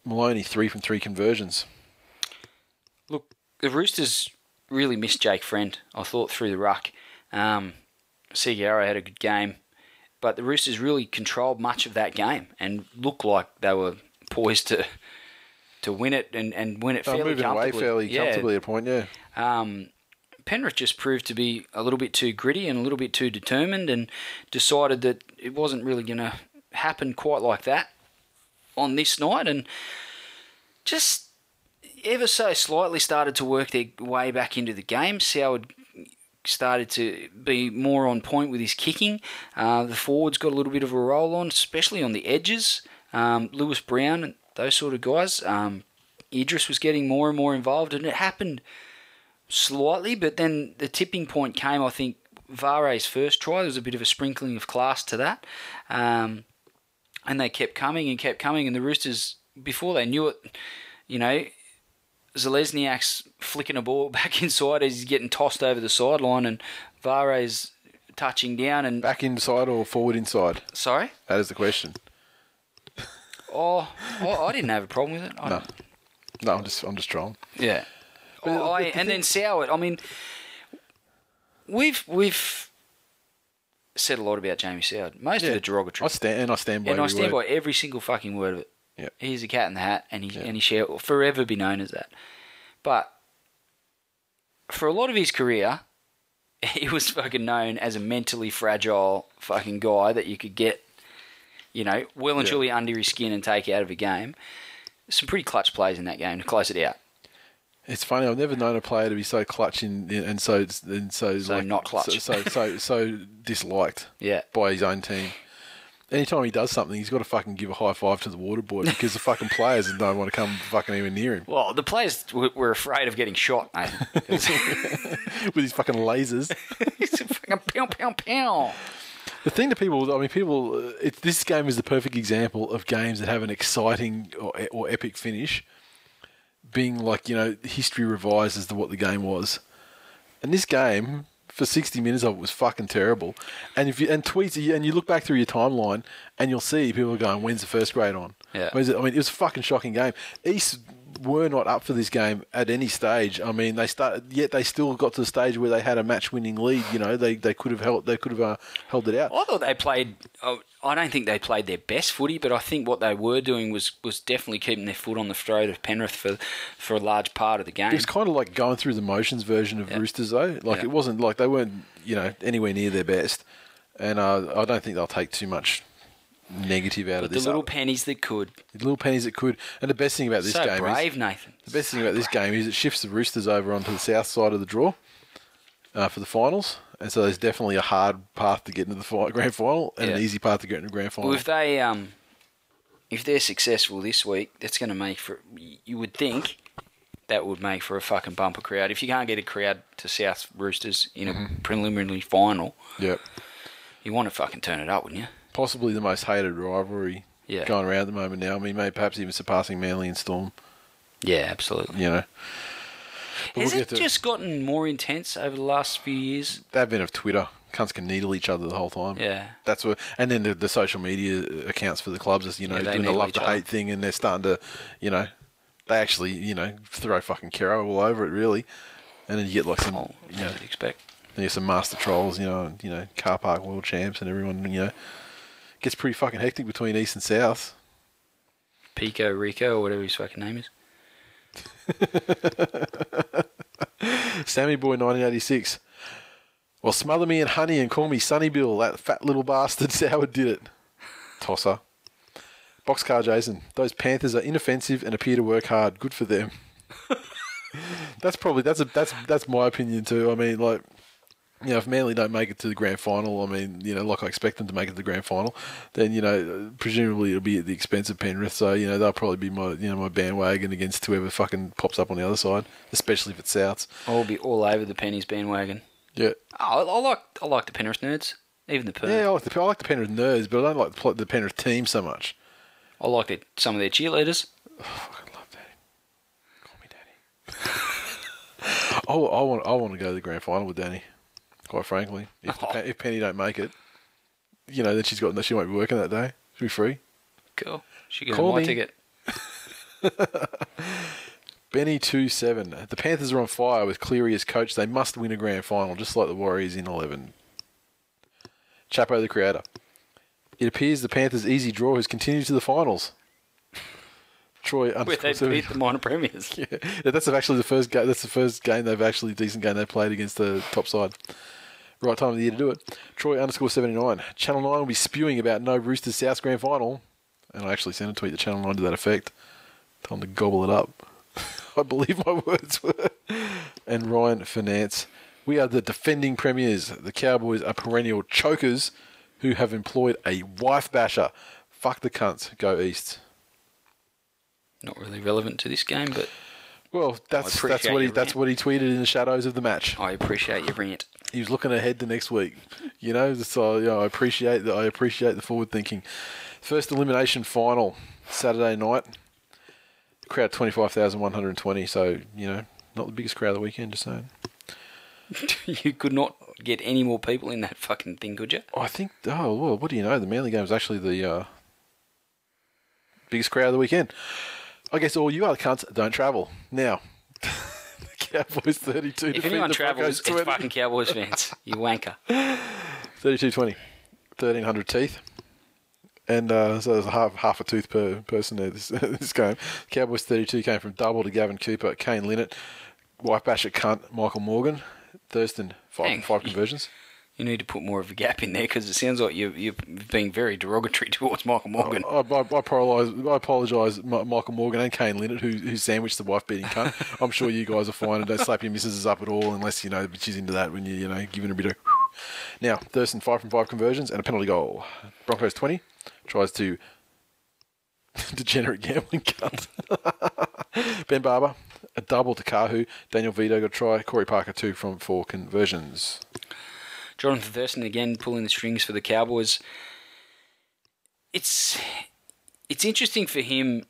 Maloney three from three conversions. Look, the Roosters really missed Jake Friend. I thought through the ruck. Um, Segeyaro had a good game, but the Roosters really controlled much of that game and looked like they were poised to to win it and, and win it fairly moving away comfortably. fairly Yeah, comfortably at a point, yeah. um, Penrith just proved to be a little bit too gritty and a little bit too determined and decided that it wasn't really going to happen quite like that on this night and just ever so slightly started to work their way back into the game. Soward started to be more on point with his kicking. Uh, the forwards got a little bit of a roll on, especially on the edges. Um, Lewis Brown and those sort of guys. Um, Idris was getting more and more involved, and it happened slightly, but then the tipping point came, I think, Whare's first try. There was a bit of a sprinkling of class to that. Um, and they kept coming and kept coming, and the Roosters, before they knew it, you know, Zalesniak's flicking a ball back inside as he's getting tossed over the sideline, and Whare's touching down. And Back inside or forward inside? sorry, That is the question. oh, I, I didn't have a problem with it. I, No. No, I'm just I'm just trolling. Yeah. But- Oh, I, the and then Soward. I mean, we've we've said a lot about Jamie Soward. Most of it derogatory, I stand and I stand by and I stand word. by every single fucking word of it. Yeah. He's a cat in the hat, and he Yeah. and he shall forever be known as that. But for a lot of his career, he was fucking known as a mentally fragile fucking guy that you could get, you know, well and Yeah. truly under his skin and take out of a game. Some pretty clutch plays in that game to close it out. It's funny. I've never known a player to be so clutch in, in- and so and so, So like, not clutch. so so so, so disliked Yeah. by his own team. Anytime he does something, he's got to fucking give a high five to the water boy because the fucking players don't want to come fucking even near him Well, the players w- were afraid of getting shot, mate. with his fucking lasers. a fucking pow, pow, pow. The thing that people, I mean, people, uh, it, this game is the perfect example of games that have an exciting or, or epic finish, being like you know history revised as to what the game was, and this game for sixty minutes of it was fucking terrible, and if you and tweets and you look back through your timeline and you'll see people are going, "When's the first grade on?" Yeah. When's it? I mean, it was a fucking shocking game. East were not up for this game at any stage. I mean, they started yet they still got to the stage where they had a match-winning lead. You know, they they could have held they could have uh, held it out. I thought they played. Oh, I don't think they played their best footy, but I think what they were doing was, was definitely keeping their foot on the throat of Penrith for for a large part of the game. It was kind of like going through the motions version of Yeah. Roosters, though. Like Yeah. it wasn't like they weren't, you know, anywhere near their best. And uh, I don't think they'll take too much negative out But of this. the little pennies that could. the little pennies that could. And the best thing about this so game brave, is Nathan. the best thing about this game is it shifts the Roosters over onto the south side of the draw uh, for the finals. And so there's definitely a hard path to get into the fi- grand final and an easy path to get into the grand final. Well, if they um, if they're successful this week, that's going to make for. You would think that would make for a fucking bumper crowd. If you can't get a crowd to South Roosters in a Mm-hmm. preliminary final, Yep. you want to fucking turn it up, wouldn't you? Possibly the most hated rivalry Yeah. going around at the moment now. I mean, maybe perhaps even surpassing Manly and Storm, Yeah, absolutely. you know. But Has we'll it get to- just gotten more intense over the last few years? the advent of Twitter, cunts can needle each other the whole time. Yeah. That's what, and then the, the social media accounts for the clubs is you know Yeah, doing the love each to other. hate thing, and they're starting to, you know, they actually you know throw fucking Kero all over it really, and then you get like some, Oh, you know, expect. then you get some master trolls, you know, you know, car park world champs, and everyone, you know, gets pretty fucking hectic between east and south. Pico Rico or whatever his fucking name is. Sammy Boy 1986. Well, smother me in honey and call me Sonny Bill. That fat little bastard Howard did it. Tosser. Boxcar Jason. Those Panthers are inoffensive and appear to work hard. Good for them. that's probably that's a that's that's my opinion too. I mean, like, you know, if Manly don't make it to the grand final, I mean, you know, like I expect them to make it to the grand final, then you know, presumably it'll be at the expense of Penrith. So you know, they'll probably be my you know my bandwagon against whoever fucking pops up on the other side, especially if it's Souths. I'll be all over the pennies bandwagon. Yeah. Oh, I, I like I like the Penrith nerds, even the Perth. Yeah, I like the I like the Penrith nerds, but I don't like the, the Penrith team so much. I like it, some of their cheerleaders. Oh, I love Daddy. Call me Daddy. I, I want I want to go to the grand final with Danny. Quite frankly, if, the, oh. if Penny don't make it, you know, then she's got she won't be working that day. She'll be free. Cool. She get Call my me. ticket. Benny two seven. The Panthers are on fire with Cleary as coach. They must win a grand final, just like the Warriors in eleven. Chapo the creator. It appears the Panthers' easy draw has continued to the finals. Troy Where they beat the minor premiers. Yeah, that's actually the first game. That's the first game they've actually decent game they've played against the top side. Right time of the year to do it. Troy underscore seventy nine. Channel Nine will be spewing about no Roosters South Grand Final, and I actually sent a tweet to Channel Nine to that effect. Tell them to gobble it up. I believe my words were. And Ryan Finance. We are the defending premiers. The Cowboys are perennial chokers who have employed a wife basher. Fuck the cunts. Go east. Not really relevant to this game, but Well, that's that's what he that's what he tweeted in the shadows of the match. I appreciate your rant. He was looking ahead to next week. You know, so you know, I appreciate that. I appreciate the forward thinking. First elimination final Saturday night. Crowd twenty five thousand one hundred twenty. So you know, not the biggest crowd of the weekend. Just saying. you could not get any more people in that fucking thing, could you? I think. Oh well, what do you know? The Manly game was actually the uh, biggest crowd of the weekend. I guess all you other cunts don't travel now. the Cowboys thirty two. If anyone travels, it's fucking Cowboys fans. You wanker. 32 20. 1300 teeth. And uh, so there's half half a tooth per person there this, this game. Cowboys 32 came from double to Gavin Cooper, Kane Linnett, White Basher Cunt, Michael Morgan, Thurston, five, five conversions. You need to put more of a gap in there because it sounds like you're, you're being very derogatory towards Michael Morgan. I, I, I apologise, I apologise, Mi- Michael Morgan and Kane Linnett, who, who sandwiched the wife beating cunt. I'm sure you guys are fine and don't slap your missus up at all unless, you know, she's into that when you, you know, giving a bit of. Now, Thurston, 5 from 5 conversions and a penalty goal. Broncos 20, tries to. Degenerate gambling cunt. ben Barba, a double to Kahu. Daniel Vidot got a try. Corey Parker, 2 from 4 conversions. Jonathan Thurston again pulling the strings for the Cowboys. It's it's interesting for him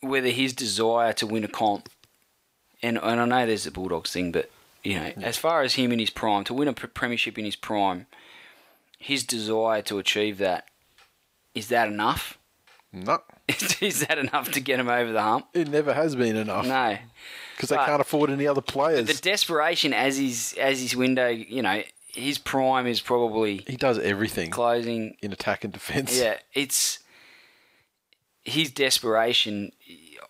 whether his desire to win a comp, and and I know there's the Bulldogs thing, but you know, mm. as far as him in his prime to win a premiership in his prime, his desire to achieve that is that enough? No, is that enough to get him over the hump? it never has been enough No. because they can't afford any other players. The desperation as his as his window, you know, his prime is probably he does everything closing in attack and defence. Yeah, it's his desperation.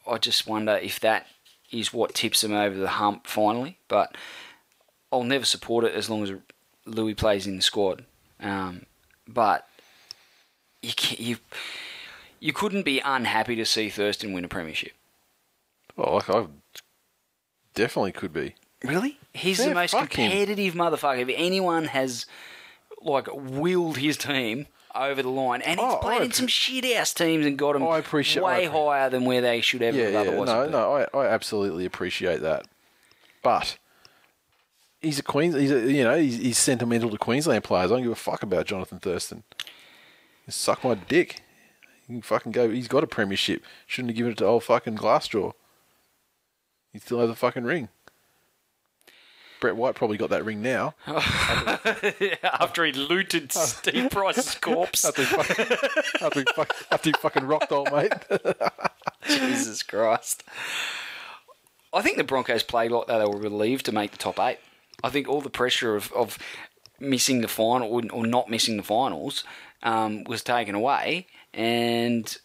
I just wonder if that is what tips him over the hump finally. But I'll never support it as long as Lui plays in the squad. Um, but you ca you you couldn't be unhappy to see Thurston win a premiership. Oh, like I definitely could be. Really? He's Yeah, the most fuck him. competitive motherfucker. If anyone has like willed his team over the line, and he's Oh, played I in some shit ass teams and got them I appreciate- way I appre- higher than where they should Yeah, have yeah. otherwise. No, been. no, I, I absolutely appreciate that. But he's a Queens. He's a, you know he's, he's sentimental to Queensland players. I don't give a fuck about Jonathan Thurston. Suck my dick. He can fucking go. He's got a premiership. Shouldn't have given it to old fucking Glassjaw. He still has a fucking ring. Brett White probably got that ring now. yeah, After he looted Steve Price's corpse. After he fucking, after he fuck, after he fucking rocked old mate. Jesus Christ. I think the Broncos played like that. They were relieved to make the top eight. I think all the pressure of, of missing the final or, or not missing the finals um, was taken away, and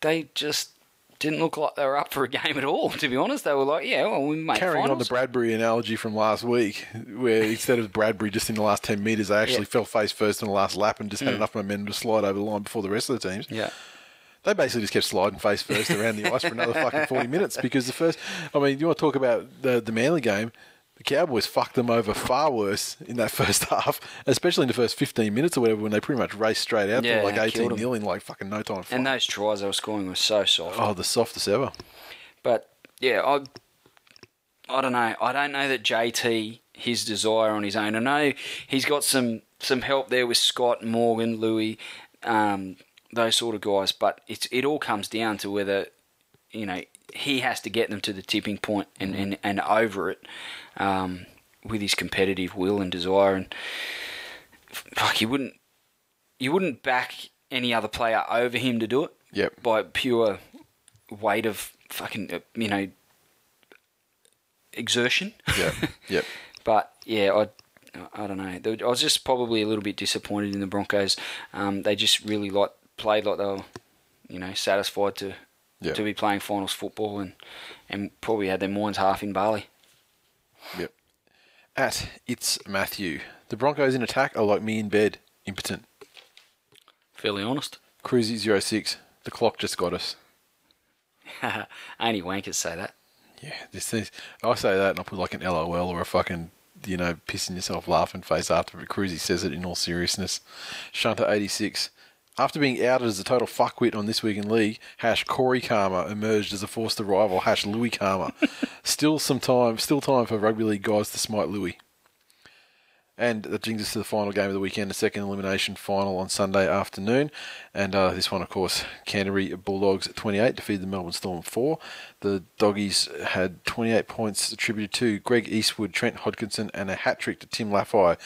they just didn't look like they were up for a game at all. To be honest, they were like, "Yeah, well, we made Carrying on the. Bradbury analogy from last week, where instead of Bradbury just in the last 10 metres, they actually Yeah. Fell face first in the last lap and just had hmm. enough momentum to slide over the line before the rest of the teams. yeah, They basically just kept sliding face first around the ice for another fucking 40 minutes because the first, I mean, you want to talk about the, the Manly game, the Cowboys fucked them over far worse in that first half, especially in the first 15 minutes or whatever when they pretty much raced straight out Yeah, to like 18 killed 'em. nil in like fucking no time. and those tries they were scoring were so soft. oh, the softest ever. But yeah, I I don't know. I don't know that JT his desire on his own. I know he's got some some help there with Scott, Morgan, Lui, um, those sort of guys, but it's it all comes down to whether you know he has to get them to the tipping point and and, and over it um, with his competitive will and desire and fuck you wouldn't you wouldn't back any other player over him to do it Yep. by pure weight of fucking uh, you know exertion Yep. Yep. but yeah I I don't know I was just probably a little bit disappointed in the Broncos um, they just really like played like they were you know satisfied to Yep. to be playing finals football and and probably had their minds half in Bali Yep. At it's Matthew. The Broncos in attack are like me in bed, impotent. fairly honest Cruzy 06. The clock just got us. only wankers say that Yeah, this is. I say that and I put like an LOL or a fucking, you know, pissing yourself laughing face after. But Cruzy says it in all seriousness. Shunter 86. After being outed as a total fuckwit on This Week in League, hash Corey Karma emerged as a forced arrival, hash Lui Karma. still some time, still time for rugby league guys to smite Lui. And that brings us to the final game of the weekend, the second elimination final on Sunday afternoon. And uh, this one, of course, Canterbury Bulldogs 28 defeated the Melbourne Storm 4. The Doggies had 28 points attributed to Greg Eastwood, Trent Hodkinson, and a hat trick to Tim Lafai.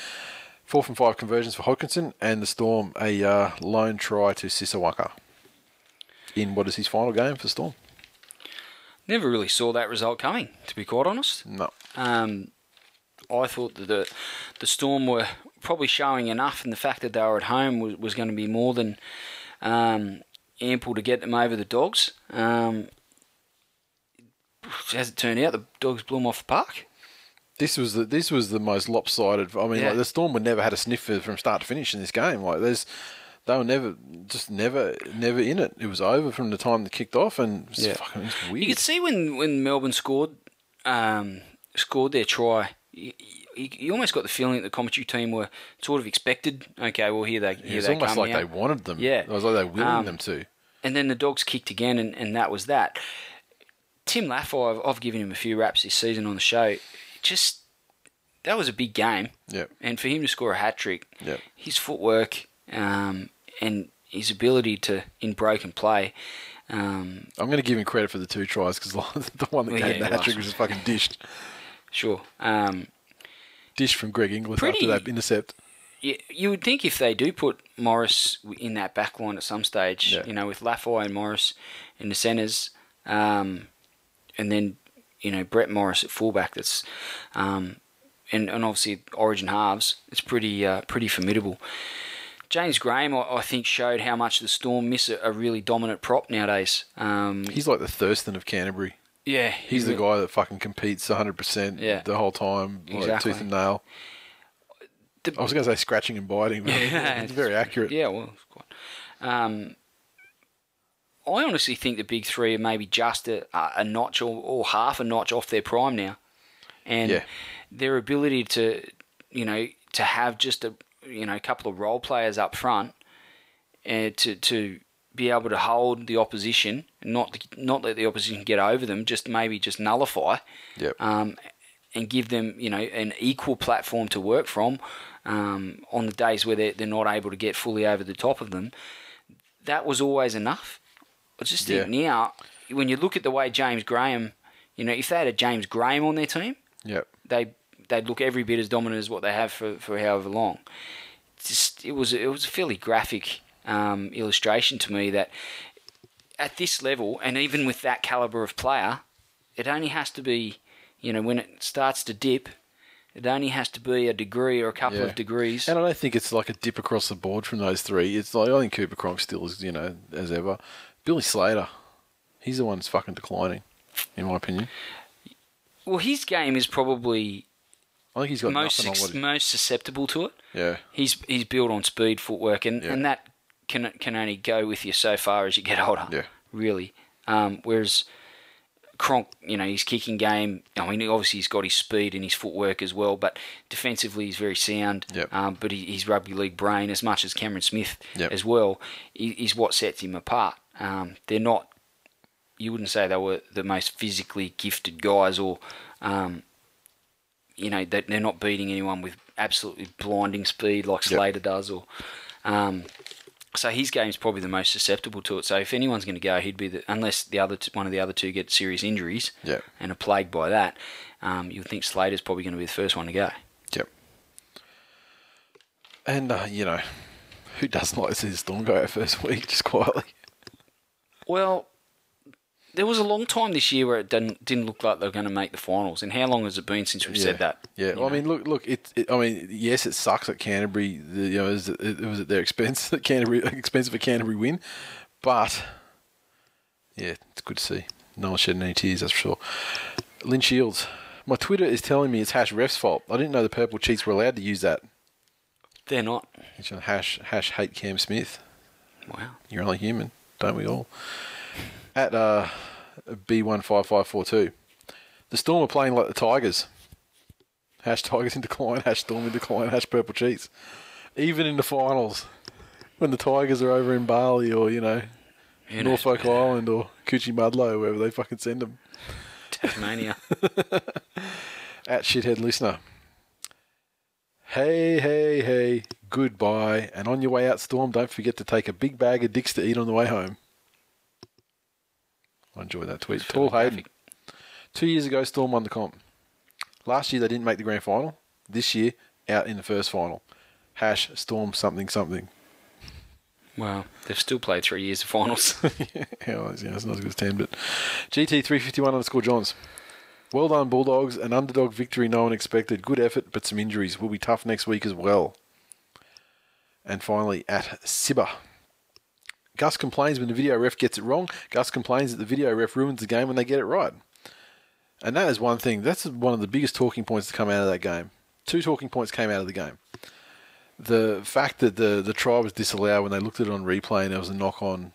Four from five conversions for Hodkinson, and the Storm a uh, lone try to Sisa Waqa. In what is his final game for Storm? never really saw that result coming to be quite honest No. Um, I thought that the the Storm were probably showing enough, and the fact that they were at home was, was going to be more than um, ample to get them over the Dogs. Um, as it turned out, the Dogs blew them off the park. This was the this was the most lopsided. I mean, Yeah. like the Storm would never had a sniff from start to finish in this game. Like there's, they were never just never never in it. It was over from the time they kicked off, and Yeah. fucking weird. You could see when, when Melbourne scored um, scored their try. You, you, you almost got the feeling that the commentary team were sort of expected. Okay, well here they here it's they almost like now. they wanted them. Yeah. it was like they were willing Um, them to. and then the dogs kicked again, and, and that was that. Tim Lafai, I've, I've given him a few raps this season on the show. Just that was a big game, Yep. and for him to score a hat trick, his footwork um, and his ability to in broken play. Um, I'm going to give him credit for the two tries because the one that Well, gave yeah, the hat trick was just fucking dished. sure. Um, Dished from Greg Inglis Pretty- after that intercept. you, you would think if they do put Morris in that back line at some stage, Yeah. you know, with Lafai and Morris in the centres, um, and then you know Brett Morris at fullback. That's um, and, and obviously Origin halves. It's pretty uh, pretty formidable. James Graham, I, I think, showed how much the Storm miss a, a really dominant prop nowadays. Um, He's like the Thurston of Canterbury. yeah, He's the guy that fucking competes 100% the whole time, like Exactly. tooth and nail. The- I was going to say scratching and biting, but Yeah, it's very accurate. Yeah, well, it's quite. Um, I honestly think the big three are maybe just a, a notch or, or half a notch off their prime now, and Yeah. their ability to, you know, to have just a you know a couple of role players up front, and to to be able to hold the opposition, and not not let the opposition get over them, just maybe just nullify Yep. um, and give them, you know, an equal platform to work from um, on the days where they're, they're not able to get fully over the top of them. That was always enough. I just think now, when you look at the way James Graham, you know, if they had a James Graham on their team, Yep. they they'd look every bit as dominant as what they have for, for however long. Just it was it was a fairly graphic um, illustration to me that at this level and even with that caliber of player, it only has to be you know when it starts to dip, it only has to be a degree or a couple Yeah. of degrees. And I don't think it's like a dip across the board from those three. It's like I think Cooper Cronk still is, you know, as ever. Billy Slater, he's the one that's fucking declining, in my opinion. well, his game is probably I think he's got most sus-. He, most susceptible to it. yeah, He's he's built on speed, footwork, and, Yeah. and that can can only go with you so far as you get older. Yeah. really. Um, whereas Cronk, you know, his kicking game. I mean, obviously he's got his speed and his footwork as well, but defensively he's very sound. Yep. Um, but he, his rugby league brain, as much as Cameron Smith Yep. as well, is what sets him apart. Um, they're not. You wouldn't say they were the most physically gifted guys or um, you know, that they're not beating anyone with absolutely blinding speed like Slater does, or um, so his game's probably the most susceptible to it. So if anyone's going to go, he'd be the unless the other t- one of the other two get serious injuries Yeah. and are plagued by that. Um, you would think Slater's probably going to be the first one to go. Yep. And uh, you know, who doesn't like to see the Storm go out first week just quietly? Well, there was a long time this year where it didn't didn't look like they were going to make the finals. And how long has it been since we've said that? Yeah. Well, I mean, look, look. It, it. I mean, yes, it sucks at Canterbury. The, you know, it was, it was at their expense that Canterbury expense of a Canterbury win, but yeah, it's good to see. No one shedding any tears, that's for sure. Lynn Shields, my Twitter is telling me it's hash ref's fault. I didn't know the purple cheats were allowed to use that. they're not. It's hash hash hate Cam Smith. Wow. You're only human, don't we all? At uh, B15542, the Storm are playing like the Tigers. Hash Tigers in decline, hash Storm in decline, hash Purple Cheats. Even in the finals, when the Tigers are over in Bali or, you know, knows, Norfolk man? Island or Coochiemudlo, wherever they fucking send them. Tasmania. At Shithead Listener. Hey, hey, hey, goodbye. And on your way out, Storm, don't forget to take a big bag of dicks to eat on the way home. I enjoyed that tweet. Tall Hayden. Two years ago, Storm won the comp. Last year, they didn't make the grand final. This year, out in the first final. Hash Storm something something. Wow. They've still played three years of finals. yeah, well, it's, you know, it's not as good as 10, but GT351 underscore Johns. Well done, Bulldogs. An underdog victory no one expected. Good effort, but some injuries. Will be tough next week as well. And finally, at Sibba. Gus complains when the video ref gets it wrong. Gus complains that the video ref ruins the game when they get it right. And that is one thing. That's one of the biggest talking points to come out of that game. Two talking points came out of the game. The fact that the, the try was disallowed when they looked at it on replay and there was a knock on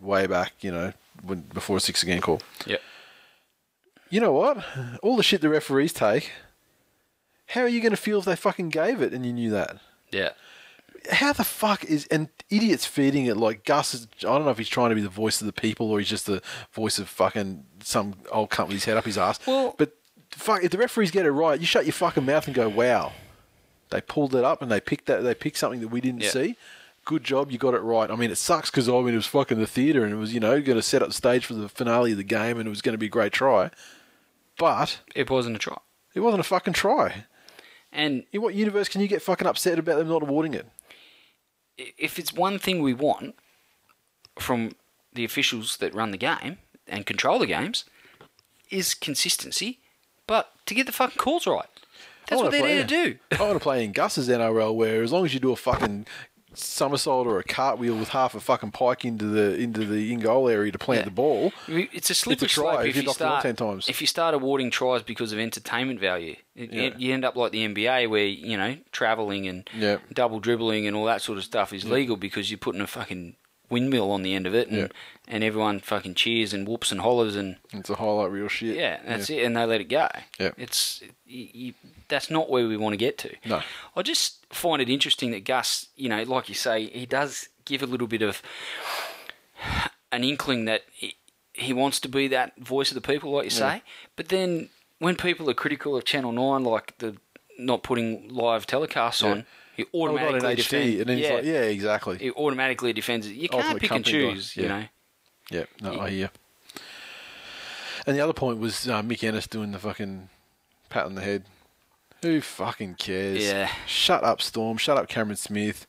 way back, you know, when, before a six again call. yep. You know what? All the shit the referees take, how are you going to feel if they fucking gave it and you knew that? Yeah. How the fuck is and idiots feeding it like Gus? Is, I don't know if he's trying to be the voice of the people or he's just the voice of fucking some old cunt with his head up his ass. Well- but fuck, if the referees get it right, you shut your fucking mouth and go, "Wow, they pulled it up and they picked that. They picked something that we didn't Yeah. see. Good job, you got it right. I mean, it sucks because I mean it was fucking the theater and it was you know going to set up the stage for the finale of the game and it was going to be a great try, but It wasn't a try. it wasn't a fucking try. And In what universe can you get fucking upset about them not awarding it? if it's one thing we want from the officials that run the game and control the games, is consistency, but to get the fucking calls right. That's what they're there to do. I want to play in Gus's NRL where as long as you do a fucking somersault or a cartwheel with half a fucking pike into the into the in goal area to plant Yeah. the ball, It's a slippery try slope if if you you knock it on start 10 times. if you start awarding tries because of entertainment value. It- Yeah. You end up like the NBA where you know traveling and Yeah. double dribbling and all that sort of stuff is mm. legal because you're putting a fucking windmill on the end of it and Yeah. and everyone fucking cheers and whoops and hollers and it's a whole highlight real shit. yeah, that's it, and they let it go. Yeah. It's you, you, that's not where we want to get to. No. I just find it interesting that Gus, you know, like you say, he does give a little bit of an inkling that he, he wants to be that voice of the people, like you say. But then when people are critical of Channel Nine, like the not putting live telecasts Yeah. on, he Oh, automatically HD, defends. and then yeah, he's like, yeah, exactly. he automatically defends it. You can't Ultimate pick and guy, choose, yeah. you know. Yeah, no, I hear. And the other point was uh, Mick Ennis doing the fucking pat on the head. Who fucking cares? Yeah. Shut up, Storm. Shut up, Cameron Smith.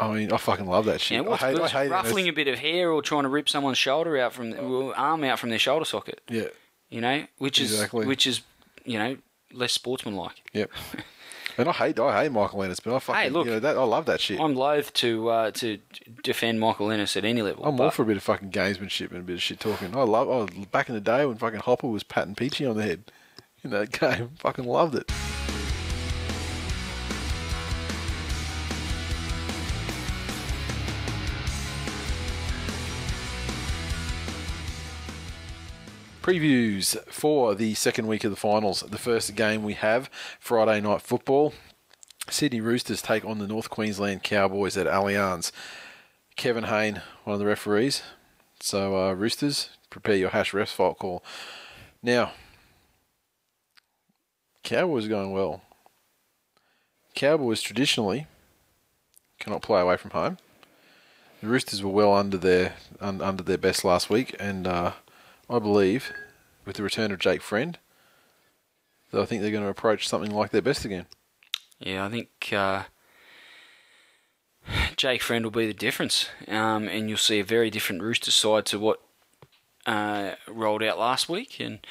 I mean, I fucking love that shit. Yeah, what's I hate, I hate ruffling Ennis. a bit of hair or trying to rip someone's shoulder out from well, arm out from their shoulder socket. Yeah, You know, which is Exactly. which is you know less sportsmanlike. yep. and I hate, I hate Michael Ennis, but I fucking, Hey, look, you know, that, I love that shit. I'm loath to uh, to defend Michael Ennis at any level. I'm all for a bit of fucking gamesmanship and a bit of shit talking. I love. Oh, back in the day when fucking Hopper was patting Peachy on the head in that game, fucking loved it. Previews for the second week of the finals. The first game we have Friday night football. Sydney Roosters take on the North Queensland Cowboys at Allianz. Kevin Hayne, one of the referees. So, uh, Roosters, prepare your hash refs fault call. Now, Cowboys going well. Cowboys traditionally cannot play away from home. The Roosters were well under their un, under their best last week, and uh, I believe with the return of Jake Friend, that I think they're going to approach something like their best again. Yeah, I think uh, Jake Friend will be the difference, um, and you'll see a very different Rooster side to what uh, rolled out last week, and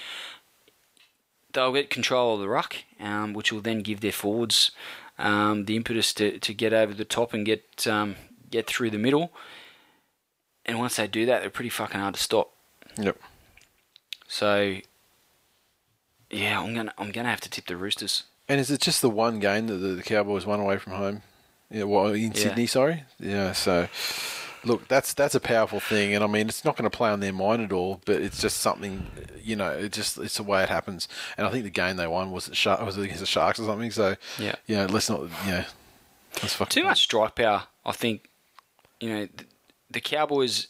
they'll get control of the ruck, um, which will then give their forwards um, the impetus to, to get over the top and get um, get through the middle. And once they do that, they're pretty fucking hard to stop. Yep. So, yeah, I'm gonna I'm gonna have to tip the Roosters. And is it just the one game that the, the Cowboys won away from home? Yeah, well, in Yeah. Sydney, sorry. Yeah, so look, that's that's a powerful thing, and I mean, it's not going to play on their mind at all, but it's just something, you know, it just it's the way it happens. And I think the game they won was it Shark, was it against the Sharks or something. So Yeah. you know, let's not, you know, let's fucking Too much strike power. I think, you know, the, the Cowboys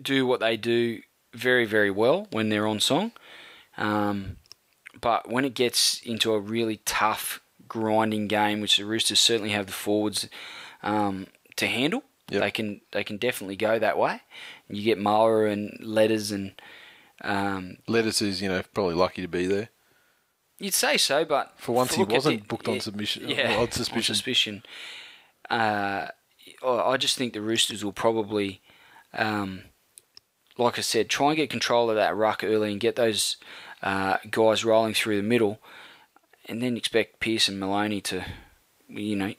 do what they do very, very well when they're on song. Um, but when it gets into a really tough, grinding game, which the Roosters certainly have the forwards um, to handle, Yep. they can they can definitely go that way. You get Moa and Letters and um, Lettuce is, you know, probably lucky to be there. You'd say so, but For once, he wasn't the- booked on yeah, submission- Yeah, on suspicion. suspicion. Uh, I I just think the Roosters will probably, um, like I said, try and get control of that ruck early and get those uh, guys rolling through the middle, and then expect Pearce and Maloney to, you know.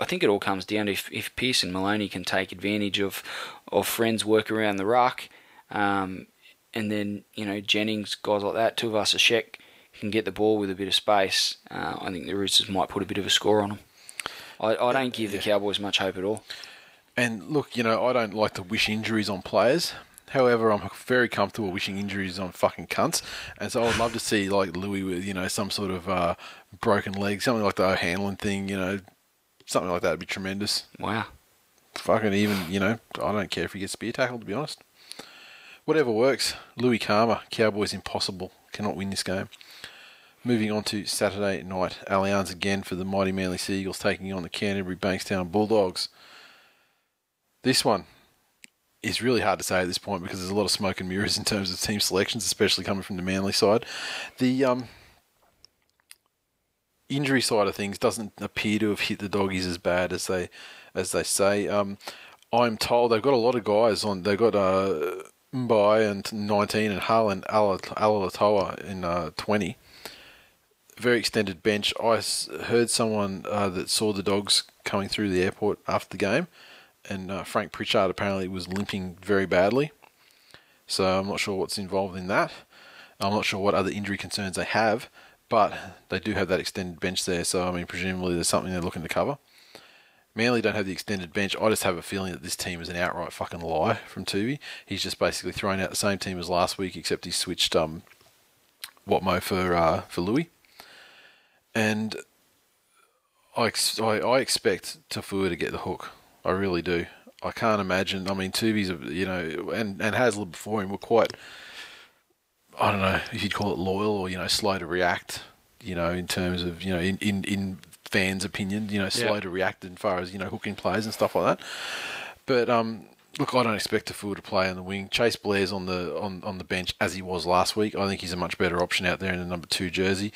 I think it all comes down to if, if Pearce and Maloney can take advantage of, of friends work around the ruck, um, and then you know Jennings, guys like that, Tuivasa-Sheck can get the ball with a bit of space. Uh, I think the Roosters might put a bit of a score on them. I, I don't give the Cowboys much hope at all. And look, you know, I don't like to wish injuries on players. However, I'm very comfortable wishing injuries on fucking cunts, and so I would love to see like Lui with you know some sort of uh, broken leg, something like the O'Hanlon thing, you know, something like that would be tremendous. Wow. Fucking even, you know, I don't care if he gets spear tackled to be honest. Whatever works. Lui Karma, Cowboys impossible, cannot win this game. Moving on to Saturday night, Allianz again for the mighty Manly Seagulls taking on the Canterbury Bankstown Bulldogs. This one is really hard to say at this point because there's a lot of smoke and mirrors in terms of team selections, especially coming from the Manly side. The um, injury side of things doesn't appear to have hit the doggies as bad as they as they say. Um, I'm told they've got a lot of guys on. They've got uh, Mbai and 19 and Hull and Alalatoa in uh, 20 very extended bench. I heard someone uh, that saw the dogs coming through the airport after the game, and uh, Frank Pritchard apparently was limping very badly. So I'm not sure what's involved in that. I'm not sure what other injury concerns they have, but they do have that extended bench there. So I mean, presumably there's something they're looking to cover. Manly don't have the extended bench. I just have a feeling that this team is an outright fucking lie from Toovey. He's just basically thrown out the same team as last week, except he switched um, Watmough for uh, for Louis and I, I, I expect Taufua to get the hook. I really do. I can't imagine. I mean, Toovey's, a- you know, and and Hasler before him were quite. I don't know if you'd call it loyal or you know slow to react. You know, in terms of you know in in, in fans' opinion, you know, slow Yeah. to react as far as you know hooking players and stuff like that. But um, look, I don't expect Taufua to play on the wing. Chase Blair's on the on, on the bench as he was last week. I think he's a much better option out there in the number two jersey.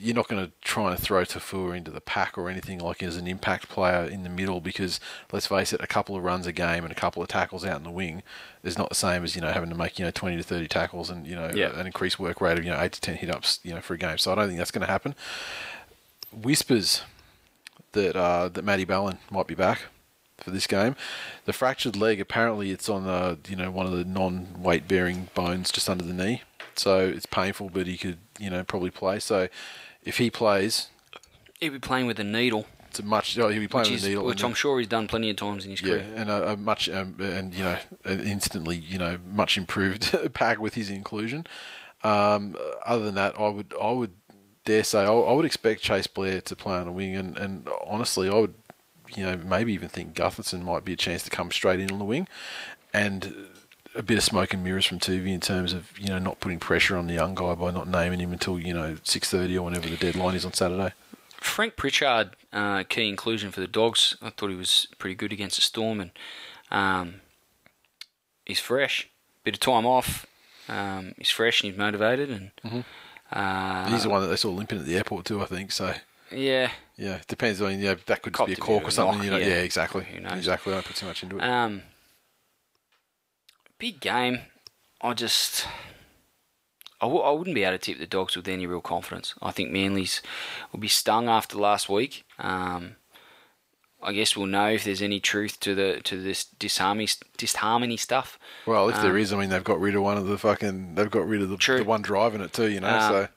You're not going to try and throw Taufua into the pack or anything like as an impact player in the middle because let's face it, a couple of runs a game and a couple of tackles out in the wing is not the same as you know having to make you know 20 to 30 tackles and you know Yeah. an increased work rate of you know eight to 10 hit ups you know for a game. So I don't think that's going to happen. Whispers that uh, that Matty Ballin might be back for this game. The fractured leg apparently it's on uh, you know one of the non-weight bearing bones just under the knee, so it's painful, but he could you know probably play. So if he plays, He'll be playing with a needle, it's a much oh, he'll be playing which, with is, a needle, which I'm sure he's done plenty of times in his yeah, career. and a, a much um, and you know an instantly you know much improved pack with his inclusion. Um, other than that, I would I would dare say I, I would expect Chase Blair to play on a wing, and, and honestly, I would you know maybe even think Gutherson might be a chance to come straight in on the wing, and a bit of smoke and mirrors from Toovey in terms of you know not putting pressure on the young guy by not naming him until you know six thirty or whenever the deadline is on Saturday. Frank Pritchard, uh, key inclusion for the Dogs. I thought he was pretty good against the Storm, and um, he's fresh. Bit of time off. Um, he's fresh and he's motivated, and uh, He's the one that they saw limping at the airport too, I think. So yeah. Yeah, it depends on yeah that could be a cork or something. you know, yeah. yeah, exactly, Who knows? exactly. Don't put too much into it. Um, big game. I just, I w- I wouldn't be able to tip the dogs with any real confidence. I think Manly's will be stung after last week. Um, I guess we'll know if there's any truth to the to this disharmony disharmony stuff. well, if there um, is, I mean, they've got rid of one of the fucking. They've got rid of the, the one driving it too. You know, Um, so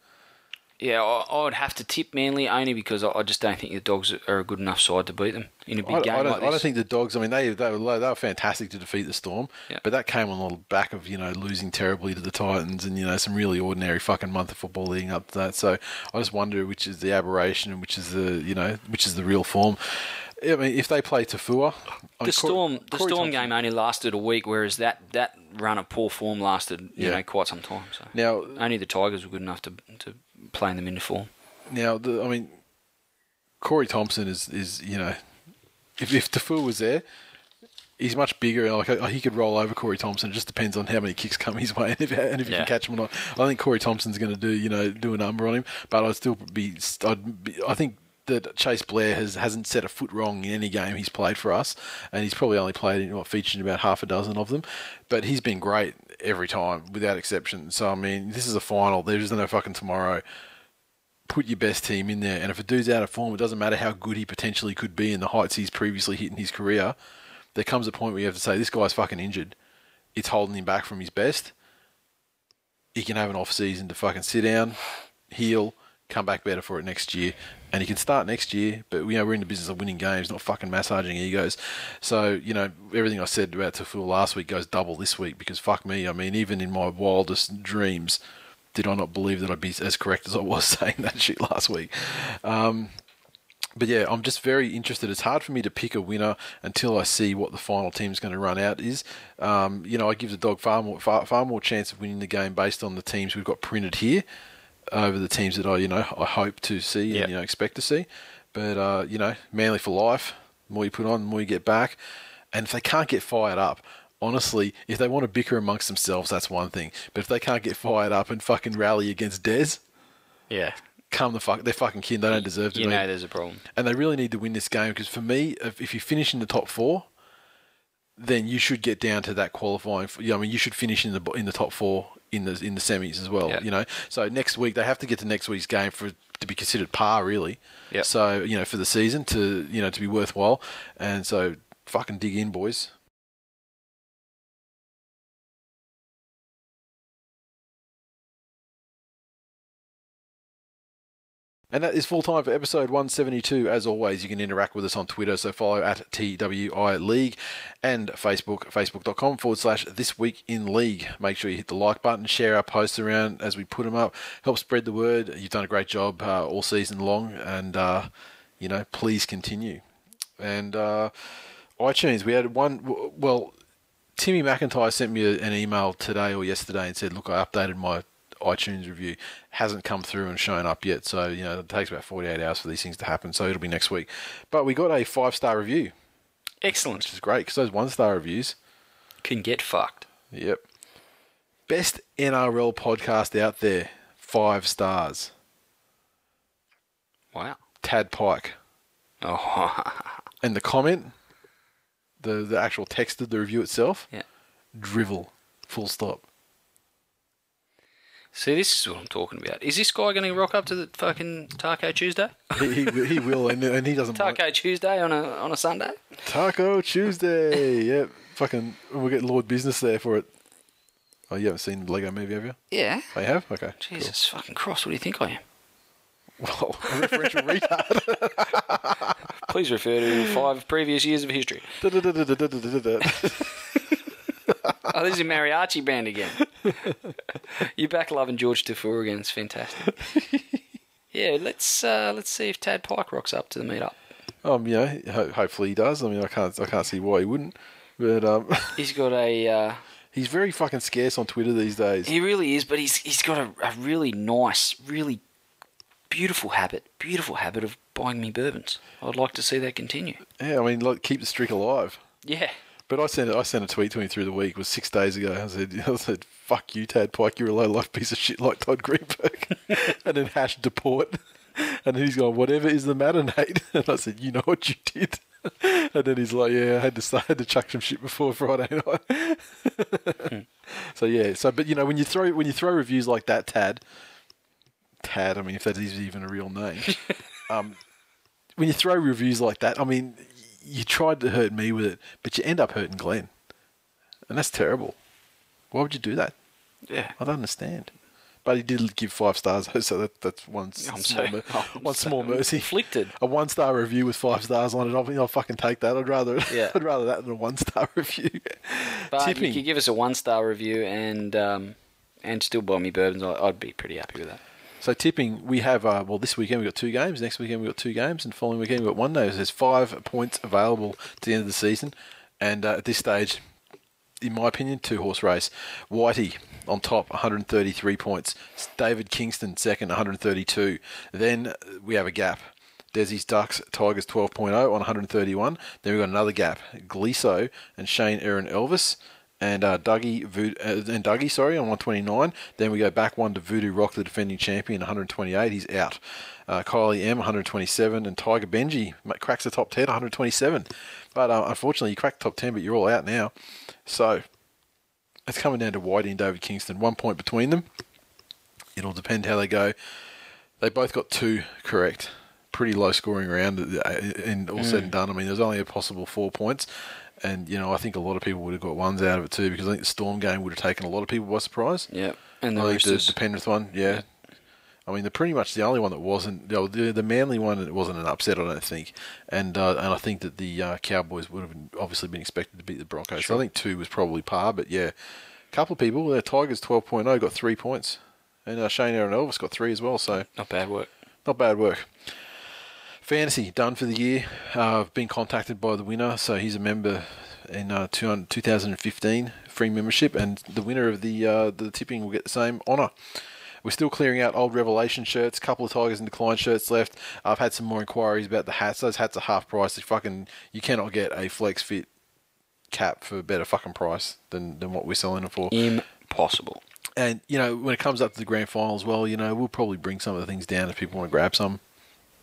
Yeah, I, I would have to tip Manly only because I, I just don't think the dogs are a good enough side to beat them in a big I, game I don't, like I don't think the dogs. I mean, they they were they were fantastic to defeat the Storm, Yeah. but that came on the back of you know losing terribly to the Titans and you know some really ordinary fucking month of football leading up to that. So I just wonder which is the aberration and which is the you know which is the real form. I mean, if they play Taufua, I mean, the Cor- storm, the Corey storm Thompson- game only lasted a week, whereas that, that run of poor form lasted you Yeah. know quite some time. So Now, only the Tigers were good enough to to play them into form. Now, the, I mean, Corey Thompson is, is you know, if if Taufua was there, he's much bigger. Like uh, he could roll over Corey Thompson. It just depends on how many kicks come his way and if, and if Yeah. can catch him or not. I think Corey Thompson's going to do you know do a number on him, but I'd still be. I'd be I think. That Chase Blair has hasn't set a foot wrong in any game he's played for us, and he's probably only played in what featured in about half a dozen of them, but he's been great every time without exception. So I mean, this is a final. There's no fucking tomorrow put your best team in there. And if a dude's out of form, it doesn't matter how good he potentially could be in the heights he's previously hit in his career. There comes a point where you have to say, this guy's fucking injured. It's holding him back from his best. He can have an off season to fucking sit down, heal, come back better for it next year. And he can start next year, but you know we're in the business of winning games, not fucking massaging egos. So you know everything I said about Taufua last week goes double this week because fuck me. I mean, even in my wildest dreams, did I not believe that I'd be as correct as I was saying that shit last week. Um, but yeah, I'm just very interested. It's hard for me to pick a winner until I see what the final team's going to run out is. Um, you know, I give the dog far more far, far more chance of winning the game based on the teams we've got printed here over the teams that I you know I hope to see Yep. and you know expect to see. But uh, you know, Manly for life. The more you put on, the more you get back. And if they can't get fired up, honestly, if they want to bicker amongst themselves, that's one thing. But if they can't get fired up and fucking rally against Des, Yeah, come the fuck, they're fucking kid. They don't deserve to you be. know there's a problem. and they really need to win this game because for me, if, if you finish in the top four, then you should get down to that qualifying. For, yeah, I mean, you should finish in the in the top four in the in the semis as well. Yeah. You know, so next week they have to get to next week's game for to be considered par, really. Yep. So you know, for the season to you know to be worthwhile, and so fucking dig in, boys. And that is full time for episode 172. As always, you can interact with us on Twitter, so follow at TWI League and Facebook, facebook.com forward slash This Week in League. Make sure you hit the like button, share our posts around as we put them up, help spread the word. You've done a great job uh, all season long, and, uh, you know, please continue. And uh, iTunes, we had one, well, Timmy McIntyre sent me an email today or yesterday and said, "Look, I updated my iTunes review. Hasn't come through and shown up yet. So you know, it takes about 48 hours for these things to happen. So it'll be next week. But we got a five star review, Excellent. which is great because those one star reviews. Can get fucked. Yep. Best NRL podcast out there. Five stars. Wow. Tad Pike. Oh, And the comment, the the actual text of the review itself, yeah. drivel. Full stop. See, this is what I'm talking about. Is this guy going to rock up to the fucking Taco Tuesday? He, he, he will, and, and he doesn't mind. Taco Tuesday on a on a Sunday? Taco Tuesday. yep. Fucking, we'll get Lord Business there for it. Oh, you haven't seen the Lego movie, have you? Yeah. Oh, I have? Okay. Jesus fucking cross. What do you think I am? Cool. Well, a referential retard. Please refer to five previous years of history. Oh, this is a mariachi band again. You're back loving George Taufua again. It's fantastic. yeah, let's uh, let's see if Tad Pike rocks up to the meetup. um, yeah, ho- hopefully he does. I mean, I can't, I can't see why he wouldn't. But um, He's got a uh, He's very fucking scarce on Twitter these days. He really is, but he's he's got a, a really nice, really beautiful habit, beautiful habit of buying me bourbons. I'd like to see that continue. Yeah, I mean, like keep the streak alive. Yeah. But I sent I sent a tweet to him through the week. It was six days ago. I said, I said, "Fuck you, Tad Pike. You're a low life piece of shit like Todd Greenberg." and then hash deport. And he's going, "Whatever is the matter, Nate?" And I said, "You know what you did." And then he's like, "Yeah, I had to start, had to chuck some shit before Friday night." So yeah, so but you know when you throw when you throw reviews like that, Tad, Tad. I mean, if that is even a real name, um, when you throw reviews like that, I mean, you tried to hurt me with it, but you end up hurting Glenn, and that's terrible. Why would you do that? Yeah. I don't understand. But he did give five stars, though, so that, that's one, I'm small, so- mer- one so small mercy. conflicted. A one star review with five stars on it, I'll, I'll fucking take that. I'd rather, Yeah. I'd rather that than a one star review. But Tipping. you could give us a one star review and um, and still buy me bourbons. I'd be pretty happy with that. So tipping, we have uh, well this weekend we've got two games. Next weekend we've got two games, and following weekend we've got one day. There's five points available to the end of the season, and uh, at this stage, in my opinion, two horse race. Whitey on top, 133 points. David Kingston second, 132. Then uh, we have a gap. Desi's Ducks, Tigers 12.0 on 131. Then we've got another gap. Gleeso and Shane Aaron Elvis and uh, Dougie Vood- uh, and Dougie, sorry, on 129. Then we go back one to Voodoo Rock, the defending champion, 128. He's out. Uh, Kylie M, 127, and Tiger Benji cracks the top 10, 127. But uh, unfortunately, you cracked top 10, but you're all out now. So it's coming down to Whitey and David Kingston. One point between them. It'll depend how they go. They both got two correct. Pretty low scoring round, uh, and all said and done. I mean, there's only a possible four points, and you know I think a lot of people would have got ones out of it too because I think the Storm game would have taken a lot of people by surprise. Yep. And the I think the, the Penrith one, yeah. I mean, they're pretty much the only one that wasn't. You know, the, the Manly one it wasn't an upset, I don't think, and uh, and I think that the uh, Cowboys would have been, obviously been expected to beat the Broncos. So I think two was probably par, but yeah, a couple of people. The Tigers 12.0 got three points, and uh, Shane Aaron Elvis got three as well. So Not bad work. not bad work. Fantasy done for the year. Uh, I've been contacted by the winner, so he's a member in uh, 2015 free membership, and the winner of the uh, the tipping will get the same honour. We're still clearing out old Revelation shirts, couple of Tigers and Decline shirts left. I've had some more inquiries about the hats. Those hats are half price. They fucking you cannot get a flex fit cap for a better fucking price than, than what we're selling them for. Impossible. And you know, when it comes up to the grand final as well, you know, we'll probably bring some of the things down if people want to grab some,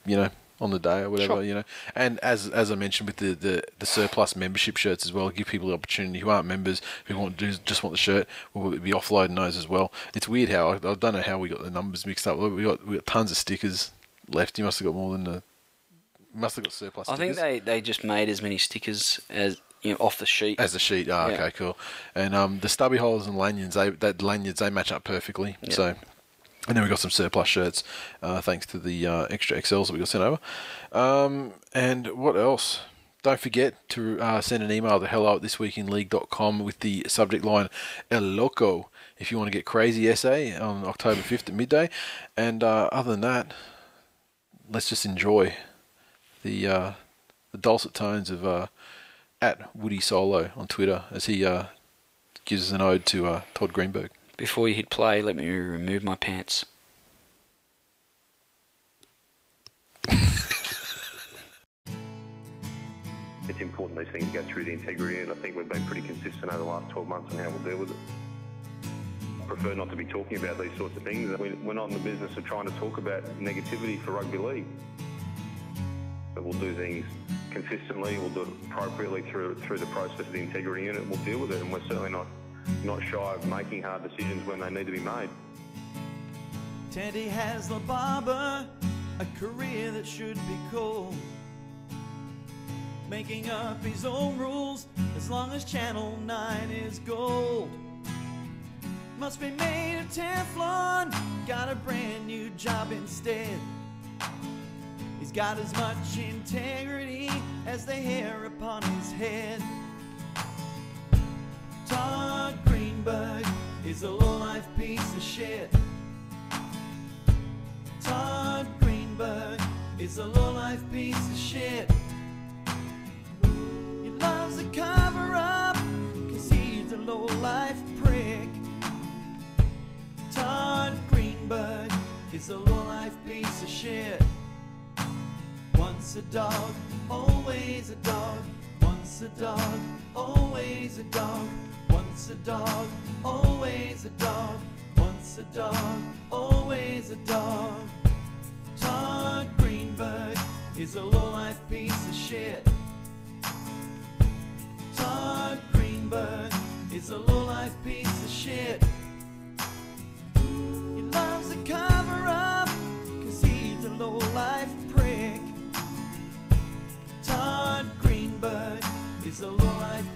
you know, on the day or whatever, Sure. you know. And as as I mentioned with the, the, the surplus membership shirts as well, give people the opportunity who aren't members who want to do, just want the shirt, we'll be offloading those as well. It's weird how I, I don't know how we got the numbers mixed up. We got we got tons of stickers left. You must have got more than the must have got surplus. I think they, they just made as many stickers as you know off the sheet. As a sheet, ah, Yeah. okay, cool. And um, the stubby holes and lanyards, they that lanyards they match up perfectly. Yeah. So, and then we got some surplus shirts, uh, thanks to the uh, extra XLs that we got sent over. Um, and what else? Don't forget to uh, send an email to hello at thisweekinleague.com with the subject line El Loco if you want to get crazy essay on October 5th at midday. And uh, other than that, let's just enjoy the uh, the dulcet tones of uh, at Woody Solo on Twitter as he gives us an ode to Todd Greenberg. Before you hit play, let me remove my pants. it's important these things go through the integrity, and I think we've been pretty consistent over the last 12 months on how we'll deal with it. I prefer not to be talking about these sorts of things. We- We're not in the business of trying to talk about negativity for rugby league. But we'll do things consistently, we'll do it appropriately through through the process of the integrity unit, we'll deal with it, and we're certainly not, not shy of making hard decisions when they need to be made. Teddy the Barber, a career that should be cool. Making up his own rules as long as Channel 9 is gold. Must be made of Teflon, got a brand new job instead. He's got as much integrity as the hair upon his head. Todd Greenberg is a low-life piece of shit. Todd Greenberg is a low-life piece of shit. He loves to cover up, cause he's a low-life prick. Todd Greenberg is a low-life piece of shit. Once a dog, always a dog. Once a dog, always a dog. Once a dog, always a dog. Once a dog, always a dog. Todd Greenberg is a low-life piece of shit. Todd Greenberg is a low-life piece of shit. He loves to cover up, cause he's a low-life prick. Todd Greenberg is a low-life